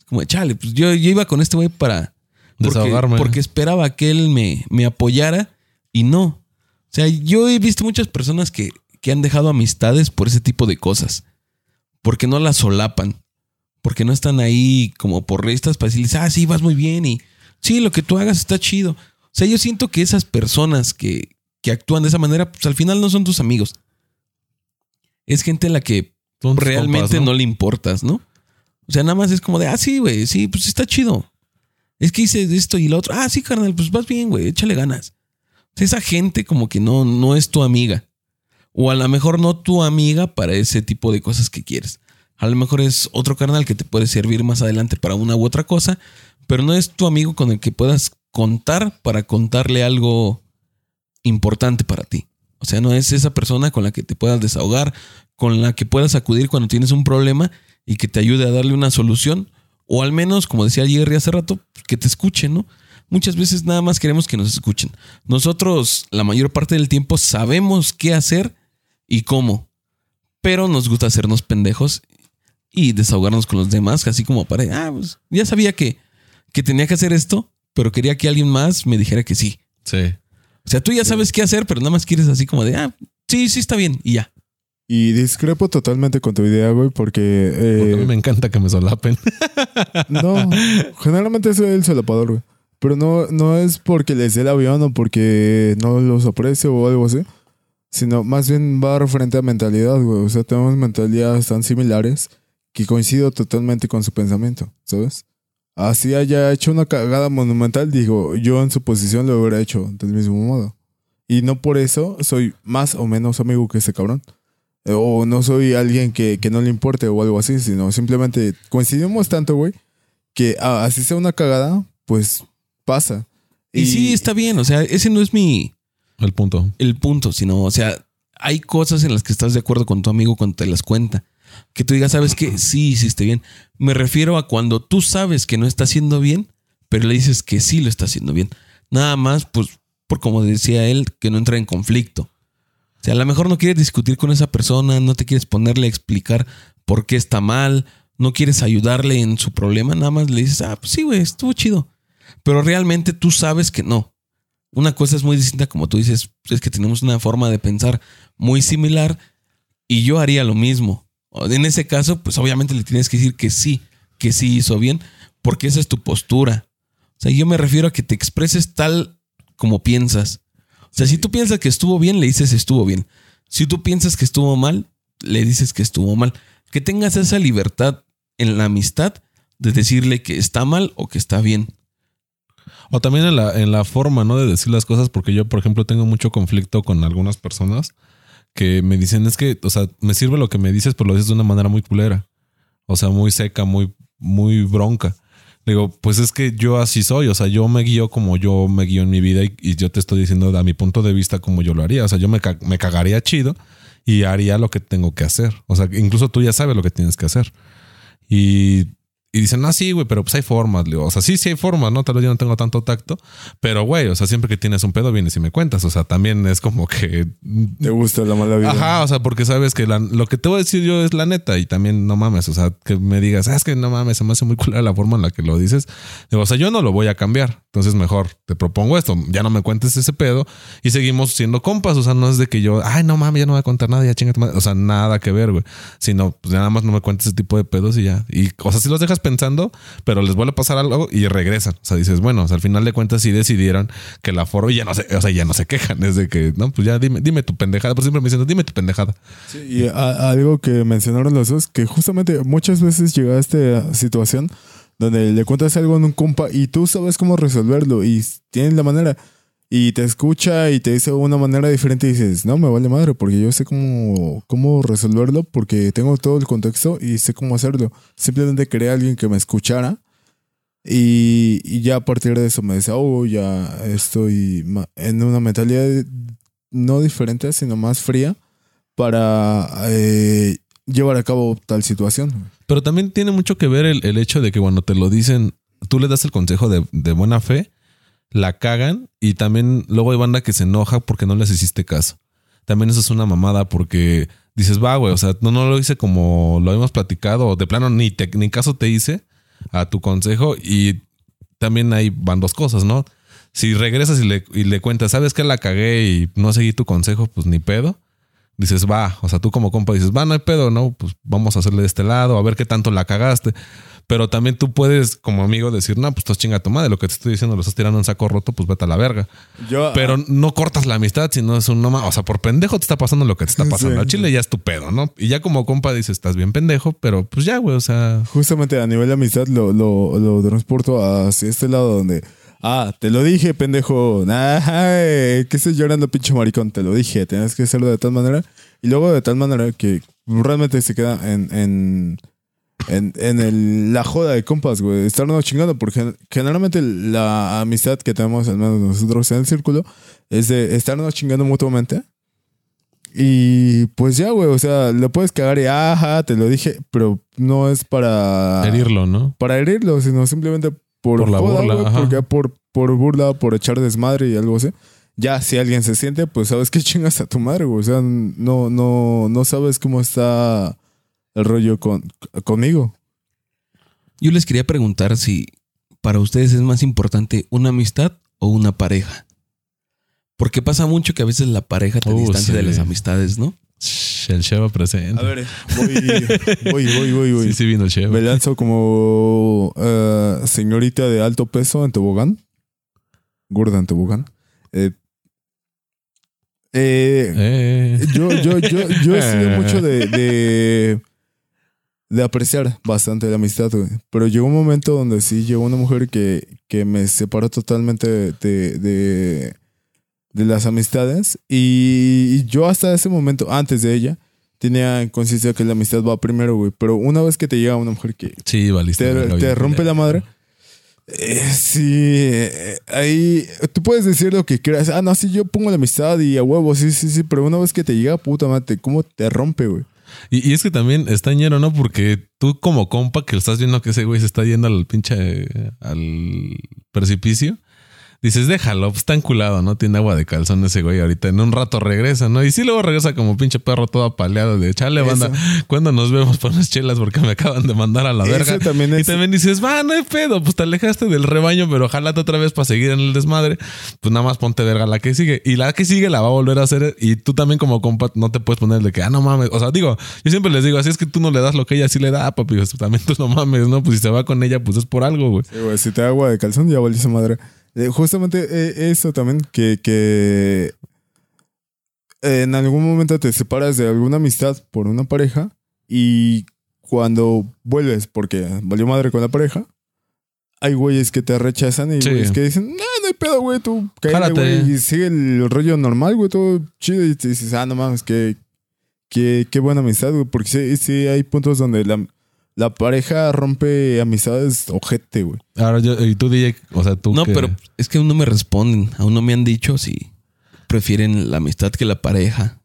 Como, chale, pues yo, yo iba con este güey para porque, Desahogarme. porque esperaba que él me, me apoyara y no. O sea, yo he visto muchas personas que, que han dejado amistades por ese tipo de cosas. Porque no las solapan. Porque no están ahí como por restas para decirles, ah, sí, vas muy bien y sí, lo que tú hagas está chido. O sea, yo siento que esas personas que, que actúan de esa manera, pues al final no son tus amigos. Es gente a la que realmente compas, ¿no? le importas, ¿no? O sea, nada más es como de, ah, sí, güey, sí, pues está chido. Es que hice esto y lo otro. Ah, sí, carnal, pues vas bien, güey, échale ganas. O sea, esa gente como que no, no es tu amiga. O a lo mejor no tu amiga para ese tipo de cosas que quieres. A lo mejor es otro carnal que te puede servir más adelante para una u otra cosa, pero no es tu amigo con el que puedas contar para contarle algo importante para ti. O sea, no es esa persona con la que te puedas desahogar, con la que puedas acudir cuando tienes un problema y que te ayude a darle una solución O al menos, como decía Jerry hace rato, que te escuchen, ¿no? Muchas veces nada más queremos que nos escuchen. Nosotros, la mayor parte del tiempo, sabemos qué hacer y cómo. Pero nos gusta hacernos pendejos y desahogarnos con los demás, así como para, ah, pues ya sabía que, que tenía que hacer esto, pero quería que alguien más me dijera que sí. Sí. O sea, tú ya sabes qué hacer, pero nada más quieres así como de, ah, sí, sí está bien, y ya. Y discrepo totalmente con tu idea, güey, porque... Porque a mí eh, me encanta que me solapen. [LAUGHS] no, generalmente soy el solapador, güey. Pero no, no es porque les dé el avión o porque no los aprecio o algo así. Sino más bien va referente a mentalidad, güey. O sea, tenemos mentalidades tan similares que coincido totalmente con su pensamiento, ¿sabes? Así haya hecho una cagada monumental, digo, yo en su posición lo hubiera hecho del mismo modo. Y no por eso soy más o menos amigo que ese cabrón. O no soy alguien que, que no le importe o algo así, sino simplemente coincidimos tanto, güey, que ah, así sea una cagada, pues pasa. Y, sí, está bien, o sea, ese no es mi El punto. el punto, sino, o sea, hay cosas en las que estás de acuerdo con tu amigo cuando te las cuenta. Que tú digas, ¿sabes qué? Sí, hiciste bien. Me refiero a cuando tú sabes que no está haciendo bien, pero le dices que sí lo está haciendo bien. Nada más, pues, por como decía él, que no entra en conflicto. O sea, a lo mejor no quieres discutir con esa persona, no te quieres ponerle a explicar por qué está mal, no quieres ayudarle en su problema, nada más le dices, ah, pues sí, güey, estuvo chido. Pero realmente tú sabes que no. Una cosa es muy distinta, como tú dices, es que tenemos una forma de pensar muy similar y yo haría lo mismo. En ese caso, pues obviamente le tienes que decir que sí, que sí hizo bien, porque esa es tu postura. O sea, yo me refiero a que te expreses tal como piensas. O sea, si tú piensas que estuvo bien, le dices estuvo bien. Si tú piensas que estuvo mal, le dices que estuvo mal. Que tengas esa libertad en la amistad de decirle que está mal o que está bien. O también en la, en la forma, ¿no? De decir las cosas, porque yo, por ejemplo, tengo mucho conflicto con algunas personas que me dicen, es que, o sea, me sirve lo que me dices, pero lo dices de una manera muy culera. O sea, muy seca, muy, muy bronca. Digo, pues es que yo así soy, o sea, yo me guío como yo me guío en mi vida y, yo te estoy diciendo a mi punto de vista como yo lo haría. O sea, yo me, me cagaría chido y haría lo que tengo que hacer. O sea, incluso tú ya sabes lo que tienes que hacer. Y, y dicen, ah, sí, güey, pero pues hay formas. Le digo, o sea, sí, sí hay formas, ¿no? Tal vez yo no tengo tanto tacto, pero güey, o sea, siempre que tienes un pedo vienes y me cuentas. O sea, también es como que Te gusta la mala vida. Ajá, o sea, porque sabes que la- lo que te voy a decir yo es la neta y también no mames, o sea, que me digas, "Ah, es que no mames, se me hace muy culera la forma en la que lo dices. Digo, o sea, yo no lo voy a cambiar. Entonces, mejor te propongo esto, ya no me cuentes ese pedo y seguimos siendo compas. O sea, no es de que yo, ay, no mames, ya no voy a contar nada, ya chinga tu madre". O sea, nada que ver, güey. Sino, pues nada más no me cuentes ese tipo de pedos y ya. Y, o sea, si los dejas pensando, pero les vuelve a pasar algo y regresan. O sea, dices, bueno, al final de cuentas sí decidieron que la forma y ya no se, o sea, ya no se quejan. Es de que, no, pues ya dime, dime tu pendejada. Por siempre me dicen, dime tu pendejada. Sí, y a- algo que mencionaron los dos, que justamente muchas veces llega a esta situación donde le cuentas algo a un compa y tú sabes cómo resolverlo y tienes la manera y te escucha y te dice una manera diferente y dices, no, me vale madre porque yo sé cómo, cómo resolverlo porque tengo todo el contexto y sé cómo hacerlo. Simplemente quería alguien que me escuchara y, y ya a partir de eso me decía, oh, ya estoy en una mentalidad no diferente, sino más fría para eh, llevar a cabo tal situación. Pero también tiene mucho que ver el, el hecho de que cuando te lo dicen, tú le das el consejo de, de buena fe, la cagan y también luego hay banda que se enoja porque no les hiciste caso. También eso es una mamada porque dices, va, güey, o sea, no, no lo hice como lo habíamos platicado de plano ni, te- ni caso te hice a tu consejo y también hay van dos cosas, ¿no? Si regresas y le, y le cuentas, sabes que la cagué y no seguí tu consejo, pues ni pedo dices, va, o sea, tú como compa dices, va, no hay pedo, no, pues vamos a hacerle de este lado, a ver qué tanto la cagaste. Pero también tú puedes, como amigo, decir, no, pues estás chinga tu madre, lo que te estoy diciendo lo estás tirando en saco roto, pues vete a la verga. Yo, Pero no cortas la amistad, sino es un no O sea, por pendejo te está pasando lo que te está pasando. Sí. Al chile ya es tu pedo, ¿no? Y ya como compa dices, estás bien pendejo, pero pues ya, güey, o sea. justamente a nivel de amistad lo, lo, lo transporto hacia este lado donde, ah, te lo dije, pendejo, ay, ¿qué estás llorando, pinche maricón? Te lo dije, tienes que hacerlo de tal manera y luego de tal manera que realmente se queda en, en, en, en el- la joda de compas, güey, estarnos chingando, porque gen- generalmente la amistad que tenemos, al menos nosotros en el círculo, es de estarnos chingando mutuamente y pues ya, güey, o sea, lo puedes cagar y ajá, te lo dije, pero no es para Herirlo, ¿no? para herirlo, sino simplemente por, Por la joda, burla, ajá. porque por, por burla, por echar desmadre y algo así. Ya, si alguien se siente, pues sabes que chingas a tu madre, güey. O sea, no, no, no sabes cómo está el rollo con, conmigo. Yo les quería preguntar si para ustedes es más importante una amistad o una pareja. Porque pasa mucho que a veces la pareja te Uh, distancia de las amistades, ¿no? El Sheva presente. A ver, voy, voy, voy, voy, voy. Sí, sí vino el Sheva. Me lanzo como eh, señorita de alto peso en tobogán. Gorda en tobogán. Eh, eh, Eh. yo, yo, yo, yo he sido mucho de, de, de apreciar bastante la amistad, güey. Pero llegó un momento donde sí llegó una mujer que, que me separó totalmente de, de, de las amistades. Y yo hasta ese momento, antes de ella, tenía conciencia que la amistad va primero, güey. Pero una vez que te llega una mujer que Sí, valiste. te, rompe la madre. eh, sí, eh, ahí tú puedes decir lo que quieras. Ah, no, sí, yo pongo la amistad y a huevo, sí, sí, sí. Pero una vez que te llega, puta madre, ¿cómo te rompe, güey? Y, y es que también está ñero, ¿no? Porque tú como compa que estás viendo que ese güey se está yendo al pinche al precipicio, dices, déjalo, pues está enculado, ¿no? Tiene agua de calzón ese güey ahorita. En un rato regresa, ¿no? Y sí luego regresa como pinche perro todo apaleado de chale, banda. Eso. ¿Cuándo nos vemos por unas chelas? Porque me acaban de mandar a la Eso verga. también Y es- también dices, va, no hay pedo, pues te alejaste del rebaño, pero jálate otra vez para seguir en el desmadre. Pues nada más ponte verga la que sigue. Y la que sigue la va a volver a hacer. Y tú también como compa no te puedes poner de que, ah, no mames. O sea, digo, yo siempre les digo, así es que tú no le das lo que ella sí le da, papi. Pues también tú no mames, ¿no? Pues si se va con ella, pues es por algo, güey. Sí, güey, si te da agua de calzón, ya valiste madre. Eh, justamente eh, eso también, que, que en algún momento te separas de alguna amistad por una pareja y cuando vuelves porque valió madre con la pareja, hay güeyes que te rechazan y Sí. güeyes que dicen, no, no hay pedo, güey, tú cállate, güey, y sigue el rollo normal, güey, todo chido y te dices, ah, no mames, que, que, qué buena amistad, güey, porque sí, sí hay puntos donde la, la pareja rompe amistades ojete, güey. Ahora yo, y tú, DJ, o sea, tú. No, que- pero es que aún no me responden. Aún no me han dicho si prefieren la amistad que la pareja.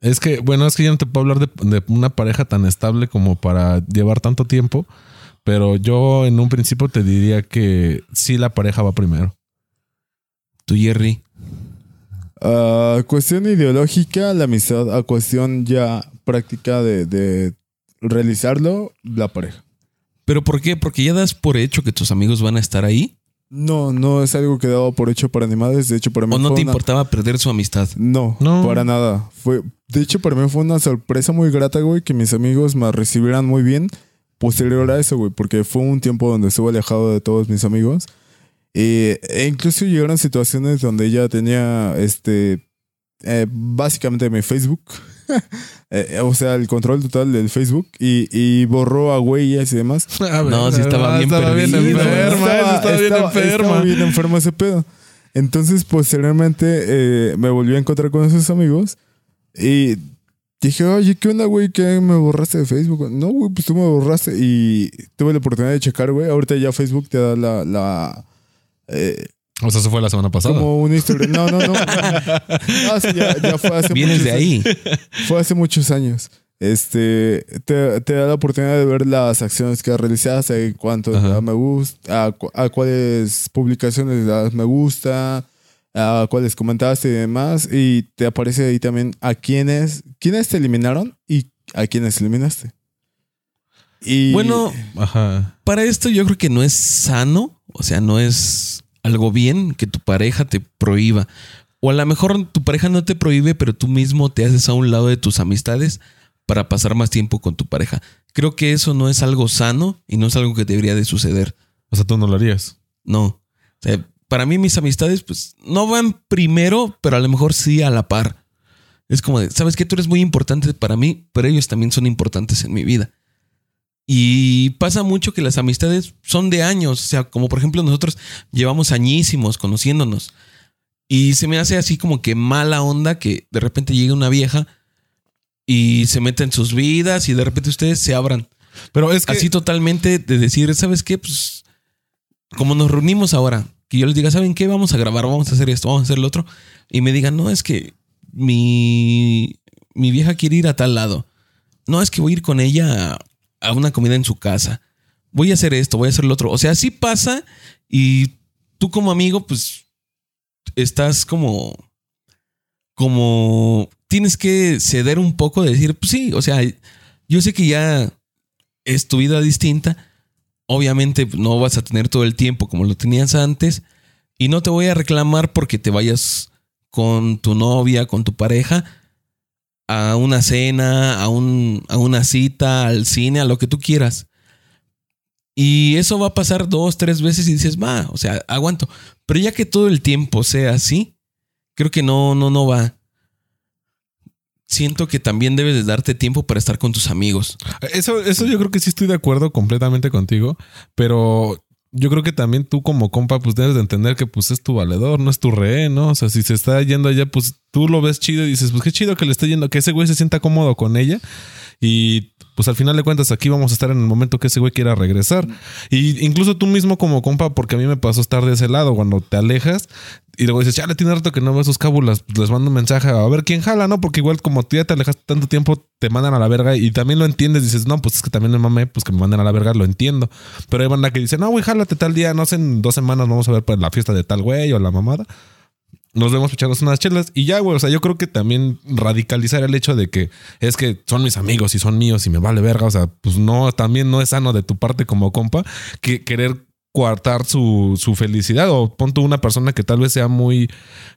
Es que, bueno, es que yo no te puedo hablar de, de una pareja tan estable como para llevar tanto tiempo. Pero yo en un principio te diría que sí la pareja va primero. Tú, Jerry. Cuestión ideológica, la amistad. A cuestión ya práctica de, de realizarlo, la pareja. ¿Pero por qué? Porque ya das por hecho que tus amigos van a estar ahí. No, no es algo que daba por hecho para animales. De hecho, para mí ¿O no fue te una- importaba perder su amistad? No, No. para nada. Fue, de hecho, para mí fue una sorpresa muy grata, güey, que mis amigos me recibieran muy bien posterior a eso, güey, porque fue un tiempo donde estuve alejado de todos mis amigos. Eh, e incluso llegaron situaciones donde ella tenía, este, eh, básicamente mi Facebook. [LAUGHS] Eh, o sea, el control total del Facebook y, y borró a güeyes y demás. [LAUGHS] No, sí estaba bien estaba bien enferma, Estaba- estaba, bien enferma. estaba bien enfermo ese pedo. Entonces, posteriormente, eh, me volví a encontrar con esos amigos y dije, oye, ¿qué onda, güey? ¿Qué me borraste de Facebook? No, güey, pues tú me borraste y tuve la oportunidad de checar, güey. Ahorita ya Facebook te da la... la eh, O sea, eso fue la semana pasada. como una historia. No, no, no. [LAUGHS] No, sí, ya, ya fue hace Vienes muchos de ahí. fue hace muchos años. Este te, te da la oportunidad de ver las acciones que realizaste, cuánto Ajá. da me gusta, a, cu- a cuáles publicaciones le das me gusta, a cuáles comentaste y demás. Y te aparece ahí también a quiénes, quiénes te eliminaron y a quiénes eliminaste. Y Bueno, Ajá. para esto yo creo que no es sano, o sea, no es algo bien que tu pareja te prohíba. O a lo mejor tu pareja no te prohíbe, pero tú mismo te haces a un lado de tus amistades para pasar más tiempo con tu pareja. Creo que eso no es algo sano y no es algo que debería de suceder. O sea, tú no lo harías. No. O sea, para mí mis amistades pues no van primero, pero a lo mejor sí a la par. Es como de, ¿sabes qué? Tú eres muy importante para mí, pero ellos también son importantes en mi vida. Y pasa mucho que las amistades son de años, o sea, como por ejemplo nosotros llevamos añísimos conociéndonos. Y se me hace así como que mala onda que de repente llegue una vieja y se meta en sus vidas y de repente ustedes se abran. Pero es que. Así totalmente de decir, ¿sabes qué? Pues como nos reunimos ahora, que yo les diga, ¿saben qué? Vamos a grabar, vamos a hacer esto, vamos a hacer lo otro. Y me digan, no, es que mi, mi vieja quiere ir a tal lado. No, es que voy a ir con ella a, una comida en su casa. Voy a hacer esto, voy a hacer lo otro. O sea, sí pasa y tú como amigo, pues estás como, como, tienes que ceder un poco de decir, pues sí, o sea, yo sé que ya es tu vida distinta. Obviamente no vas a tener todo el tiempo como lo tenías antes y no te voy a reclamar porque te vayas con tu novia, con tu pareja a una cena, a, un, a una cita, al cine, a lo que tú quieras. Y eso va a pasar dos, tres veces y dices, va, o sea, aguanto. Pero ya que todo el tiempo sea así, creo que no, no, no va. Siento que también debes de darte tiempo para estar con tus amigos. Eso, eso yo creo que sí estoy de acuerdo completamente contigo, pero yo creo que también tú como compa pues debes de entender que pues es tu valedor, no es tu rehén, ¿no? O sea, si se está yendo allá, pues tú lo ves chido y dices, pues qué chido que le esté yendo, que ese güey se sienta cómodo con ella y pues al final de cuentas aquí vamos a estar en el momento que ese güey quiera regresar. Y incluso tú mismo como compa, porque a mí me pasó estar de ese lado, cuando te alejas y luego dices, ya le tiene rato que no veo sus cábulas, pues les mando un mensaje a ver quién jala, ¿no? Porque igual como tú ya te alejaste tanto tiempo, te mandan a la verga y también lo entiendes, dices, no, pues es que también me mamé, pues que me manden a la verga, lo entiendo. Pero hay banda que dice, no, güey, jálate tal día, no sé, en dos semanas vamos a ver pues, la fiesta de tal güey o la mamada nos vemos echarnos unas chelas y ya, güey. O sea, yo creo que también radicalizar el hecho de que es que son mis amigos y son míos y me vale verga. O sea, pues no, también no es sano de tu parte como compa que querer coartar su, su felicidad o ponte una persona que tal vez sea muy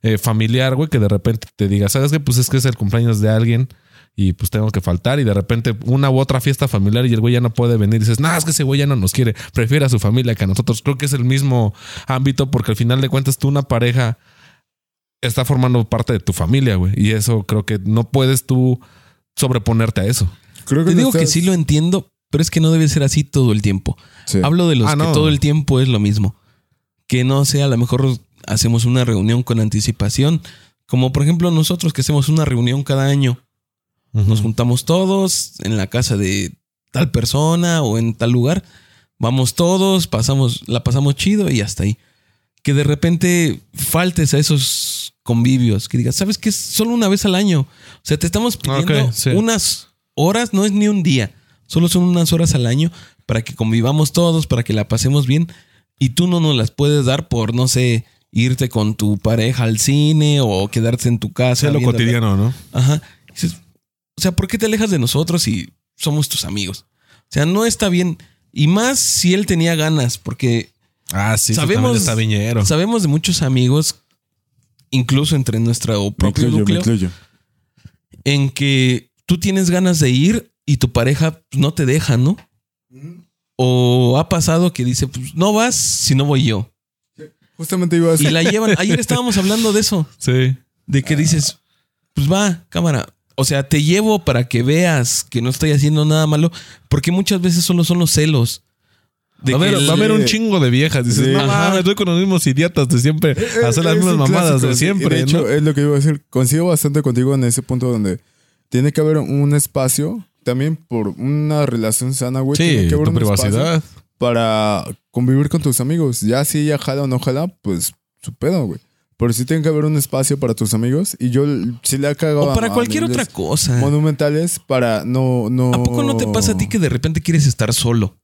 eh, familiar, güey, que de repente te diga, ¿sabes qué? Pues es que es el cumpleaños de alguien y pues tengo que faltar y de repente una u otra fiesta familiar y el güey ya no puede venir y dices, no, es que ese güey ya no nos quiere, prefiere a su familia que a nosotros. Creo que es el mismo ámbito porque al final de cuentas tú una pareja está formando parte de tu familia, güey. Y eso creo que no puedes tú sobreponerte a eso. Creo que Te no digo que sí lo entiendo, pero es que no debe ser así todo el tiempo. Sí. Hablo de los Ah, que no. todo el tiempo es lo mismo. Que no sea, a lo mejor hacemos una reunión con anticipación. Como por ejemplo nosotros que hacemos una reunión cada año. Nos juntamos todos en la casa de tal persona o en tal lugar. Vamos todos, pasamos, la pasamos chido y hasta ahí. Que de repente faltes a esos convivios, que digas, ¿sabes qué? Es solo una vez al año. O sea, te estamos pidiendo sí. unas horas, no es ni un día, solo son unas horas al año para que convivamos todos, para que la pasemos bien. Y tú no nos las puedes dar por, no sé, irte con tu pareja al cine o quedarte en tu casa. Sea lo la- cotidiano, ¿no? Ajá. Dices, o sea, ¿por qué te alejas de nosotros si somos tus amigos? O sea, no está bien. Y más si él tenía ganas, porque Ah, sí, Sabemos-. Está viñero. sabemos de muchos amigos, incluso entre nuestro Me propio incluyo, me núcleo, incluyo. en que tú tienes ganas de ir y tu pareja pues, no te deja, ¿no? O ha pasado que dice, pues no vas si no voy yo. Justamente iba a Y decir. la llevan. [LAUGHS] Ayer estábamos hablando de eso. Sí. De que dices, pues va, cámara. O sea, te llevo para que veas que no estoy haciendo nada malo, porque muchas veces solo son los celos. Va a, haber, el- va a haber un chingo de viejas. Dices, Sí. no mames, estoy con los mismos idiotas de siempre. Eh, Hacer las mismas mamadas de siempre. De hecho, ¿no? es lo que iba a decir. Coincido bastante contigo en ese punto donde tiene que haber un espacio también por una relación sana, güey. tiene sí, que haber tu un espacio privacidad. para convivir con tus amigos. Ya si ella jala o no jala, pues su pedo, güey. Pero sí tiene que haber un espacio para tus amigos. Y yo sí le he cagado O para a- cualquier otra cosa. Monumentales para no, no. ¿A poco no te pasa a ti que de repente quieres estar solo?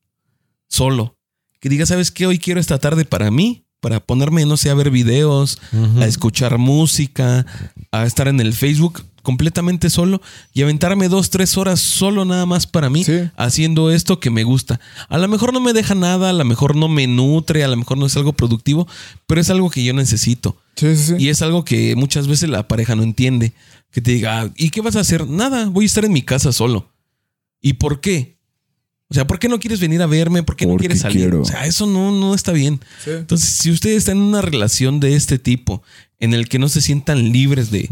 Solo. Que digas, ¿sabes qué? Hoy quiero esta tarde para mí, para ponerme, no sé, a ver videos, a escuchar música, a estar en el Facebook completamente solo y aventarme dos, tres horas solo nada más para mí, Sí. haciendo esto que me gusta. A lo mejor no me deja nada, a lo mejor no me nutre, a lo mejor no es algo productivo, pero es algo que yo necesito. Sí, sí, sí. Y es algo que muchas veces la pareja no entiende. Que te diga, "Ah, ¿y qué vas a hacer? Nada, voy a estar en mi casa solo. ¿Y por qué? O sea, ¿por qué no quieres venir a verme? ¿Por qué no Porque quieres salir? quiero. O sea, eso no, no está bien. Sí. Entonces, si ustedes están en una relación de este tipo, en el que no se sientan libres de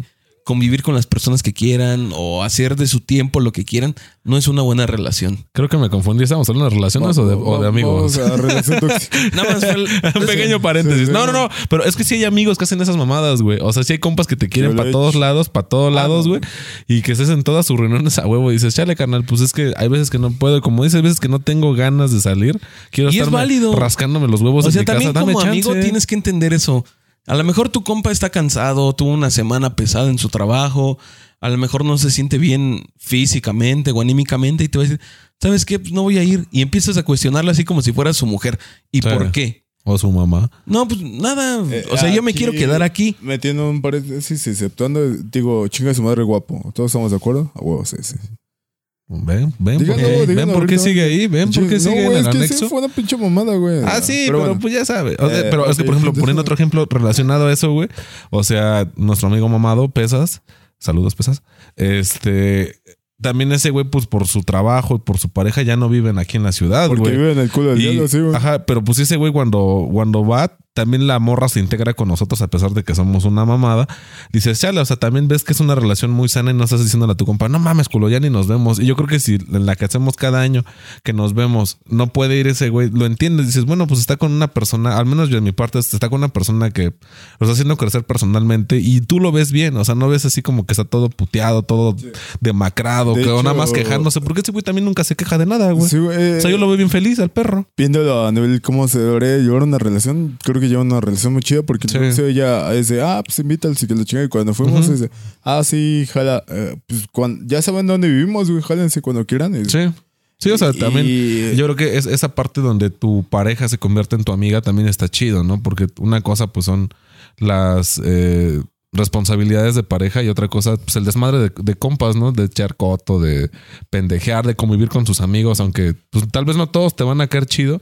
convivir con las personas que quieran o hacer de su tiempo lo que quieran, no es una buena relación. Creo que me confundí. ¿Estamos hablando de relaciones o de, o de amigos? [LAUGHS] Nada más fue el- [LAUGHS] Un pequeño paréntesis. Sí, sí. No, no, no. Pero es que sí hay amigos que hacen esas mamadas, güey. O sea, sí hay compas que te quieren para he todos lados, para todos Ah, lados, güey. Y que estés en todas sus reuniones a huevo. Y dices, chale, carnal, pues es que hay veces que no puedo. Como dices, hay veces que no tengo ganas de salir. Quiero Y es estar válido. rascándome los huevos O en sea, mi también casa. Dame como amigo chance. tienes que entender eso. A lo mejor tu compa está cansado, tuvo una semana pesada en su trabajo. a lo mejor no se siente bien físicamente o anímicamente y te va a decir, ¿sabes qué? Pues no voy a ir. Y empiezas a cuestionarla así como si fuera su mujer. ¿Y Sí. por qué? O su mamá. No, pues nada. Eh, o sea, yo me quiero quedar aquí. Metiendo un paréntesis, exceptuando, digo, chinga su madre guapo. ¿Todos estamos de acuerdo? A huevo, sí, sí. Ven, ven, Díganlo, díganlo ven por qué sigue ahí, ven por qué No, sigue en el es que anexo. sí fue una pinche mamada, güey. Ah, sí, pero, bueno. pues ya sabes. O sea, Eh, pero es que, por ejemplo, poniendo otro ejemplo relacionado a eso, güey. O sea, nuestro amigo mamado, Pesas. Saludos, Pesas. Este. También ese güey, pues por su trabajo y por su pareja, ya no viven aquí en la ciudad, Porque güey. vive en el culo del Y- diablo, sí, güey. Ajá, pero pues ese güey cuando, cuando va, también la morra se integra con nosotros a pesar de que somos una mamada. Dices, chale, o sea, también ves que es una relación muy sana y no estás diciéndole a tu compa, no mames, culo, ya ni nos vemos. Y yo creo que si en la que hacemos cada año que nos vemos, no puede ir ese güey, lo entiendes, dices, bueno, pues está con una persona, al menos yo en mi parte, está con una persona que lo está haciendo crecer personalmente y tú lo ves bien, o sea, no ves así como que está todo puteado, todo demacrado, De que, o nada hecho- más quejándose, porque ese güey también nunca se queja de nada, güey. Sí, eh, O sea, yo lo veo bien feliz al perro. Viéndolo a nivel cómo se debería llevar una relación, creo que lleva una relación muy chida porque entonces ella es de, ah, pues invita al que chinga. Y cuando fuimos, es de, ah, sí, jala. eh, pues cuando, ya saben dónde vivimos, güey, jálense cuando quieran. Y- Sí. Sí, o sea, Y- también yo creo que es esa parte donde tu pareja se convierte en tu amiga también está chido, ¿no? Porque una cosa pues son las eh, responsabilidades de pareja y otra cosa pues el desmadre de, de compas, ¿no? De echar coto, de pendejear, de convivir con sus amigos, aunque pues, tal vez no todos te van a caer chido,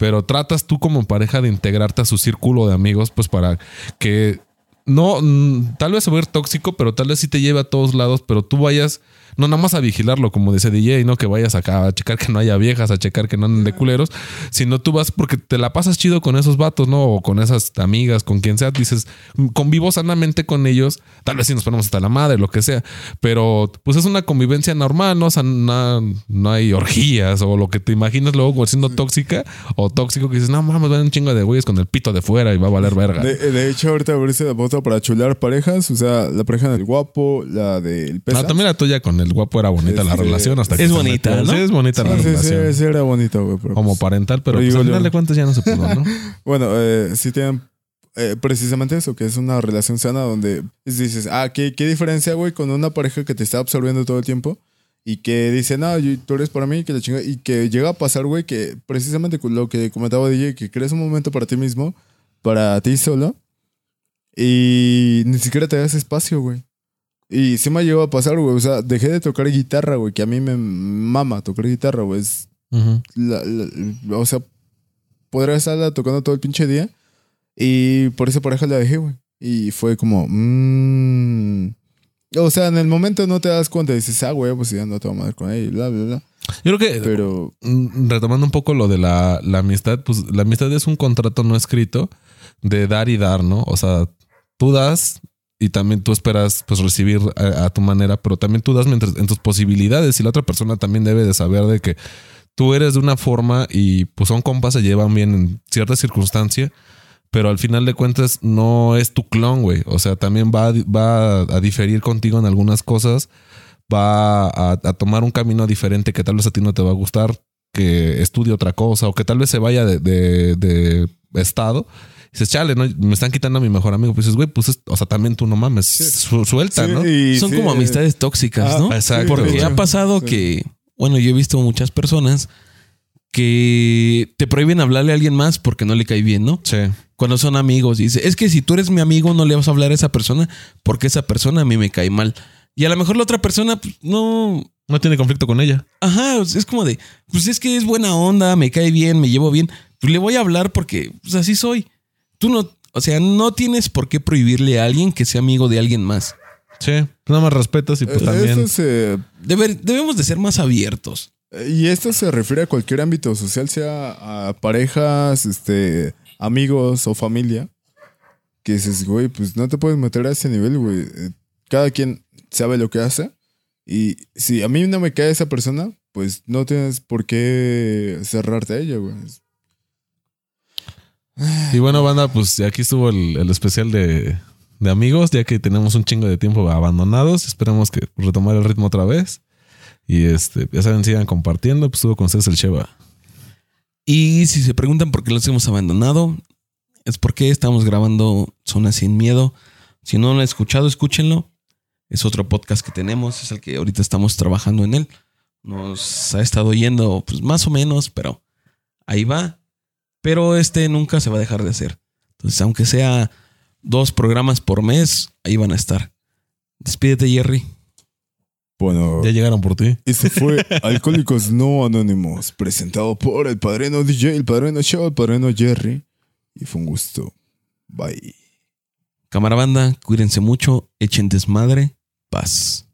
pero tratas tú como pareja de integrarte a su círculo de amigos pues para que no, mm, tal vez se va a tóxico, pero tal vez sí te lleve a todos lados, pero tú vayas, no nada más a vigilarlo, como dice DJ, no que vayas acá a checar que no haya viejas, a checar que no anden de culeros, sino tú vas porque te la pasas chido con esos vatos, ¿no? O con esas amigas, con quien sea, dices, convivo sanamente con ellos, tal vez sí nos ponemos hasta la madre, lo que sea, pero pues es una convivencia normal, ¿no? O sea, no, no hay orgías o lo que te imaginas luego siendo tóxica o tóxico que dices, no mames, van un chingo de güeyes con el pito de fuera y va a valer verga. De, de hecho, ahorita abrirse la bota para chular parejas, o sea, la pareja del guapo, la del pesa. No, también la tuya con el guapo era bonita la relación hasta que es se bonita, metió. ¿no? Sí, es bonita la Sí, sí, sí, relación. sí, era bonito, güey. pero Como pues- parental, pero Pero pues, al final yo- de cuentas ya no se pudo, ¿no? [LAUGHS] Bueno, eh, sí tienen eh, precisamente eso, que es una relación sana donde dices, ah, ¿qué, qué diferencia, güey, con una pareja que te está absorbiendo todo el tiempo y que dice, no, yo- tú eres para mí, que la chinga, y que llega a pasar, güey, que precisamente con lo que comentaba DJ, que crees un momento para ti mismo, para ti solo, y ni siquiera te das espacio, güey. Y sí me llegó a pasar, güey, o sea, dejé de tocar guitarra, güey, que a mí me mama tocar guitarra, güey, es Ujú. la- la- o sea, podría estarla tocando todo el pinche día. Y por esa pareja la dejé, güey. Y fue como, mmm. O sea, en el momento no te das cuenta y dices, ah, güey, pues ya no te voy a madre con ella, y bla, bla, bla. Yo creo que Pero, mm, retomando un poco lo de la, la amistad, pues la amistad es un contrato no escrito de dar y dar, ¿no? O sea, tú das y también tú esperas pues recibir a, tu manera, pero también tú das mientras, en tus posibilidades y la otra persona también debe de saber de que tú eres de una forma y pues son compas, se llevan bien en cierta circunstancia, pero al final de cuentas no es tu clon, güey. O sea, también va, a- a diferir contigo en algunas cosas, va a, tomar un camino diferente que tal vez a ti no te va a gustar, que estudie otra cosa o que tal vez se vaya de estado. Dices, chale, ¿no? me están quitando a mi mejor amigo. Pues dices, güey, pues, es- o sea, también tú no mames, su- suelta, sí, ¿no? y Son sí, como eh, amistades tóxicas, ah, ¿no? exacto. Porque ha pasado sí. que, bueno, yo he visto muchas personas que te prohíben hablarle a alguien más porque no le cae bien, ¿no? Sí. Cuando son amigos, y dice, es que si tú eres mi amigo, no le vas a hablar a esa persona porque esa persona a mí me cae mal. Y a lo mejor la otra persona, pues, no, No tiene conflicto con ella. Ajá, es como de, pues es que es buena onda, me cae bien, me llevo bien. Pues le voy a hablar porque pues así soy. Tú no, o sea, no tienes por qué prohibirle a alguien que sea amigo de alguien más. Sí. Nada más respetas y pues eh, también. Se, Deber- debemos de ser más abiertos. y esto se refiere a cualquier ámbito social, sea a parejas, este, amigos o familia. Que dices, güey, pues no te puedes meter a ese nivel, güey. Eh, Cada quien sabe lo que hace. Y si a mí no me cae esa persona, pues no tienes por qué cerrarte a ella, güey. Y bueno, banda, pues aquí estuvo el, especial de, de amigos, ya que tenemos un chingo de tiempo abandonados. Esperemos que retomar el ritmo otra vez. Y este, ya saben, sigan compartiendo. Pues estuvo con ustedes el Cheva. Y si se preguntan por qué los hemos abandonado, es porque estamos grabando Zona Sin Miedo. Si no lo han escuchado, escúchenlo. Es otro podcast que tenemos, es el que ahorita estamos trabajando en él. Nos ha estado yendo, pues más o menos, pero ahí va. Pero este nunca se va a dejar de hacer. Entonces, aunque sea dos programas por mes, ahí van a estar. Despídete, Jerry. Bueno, Ya llegaron por ti. Este fue [LAUGHS] Alcohólicos No Anónimos, presentado por el padrino DJ, el padrino Show, el padrino Jerry. Y fue un gusto. Bye. Cámara banda, cuídense mucho, echen desmadre, paz.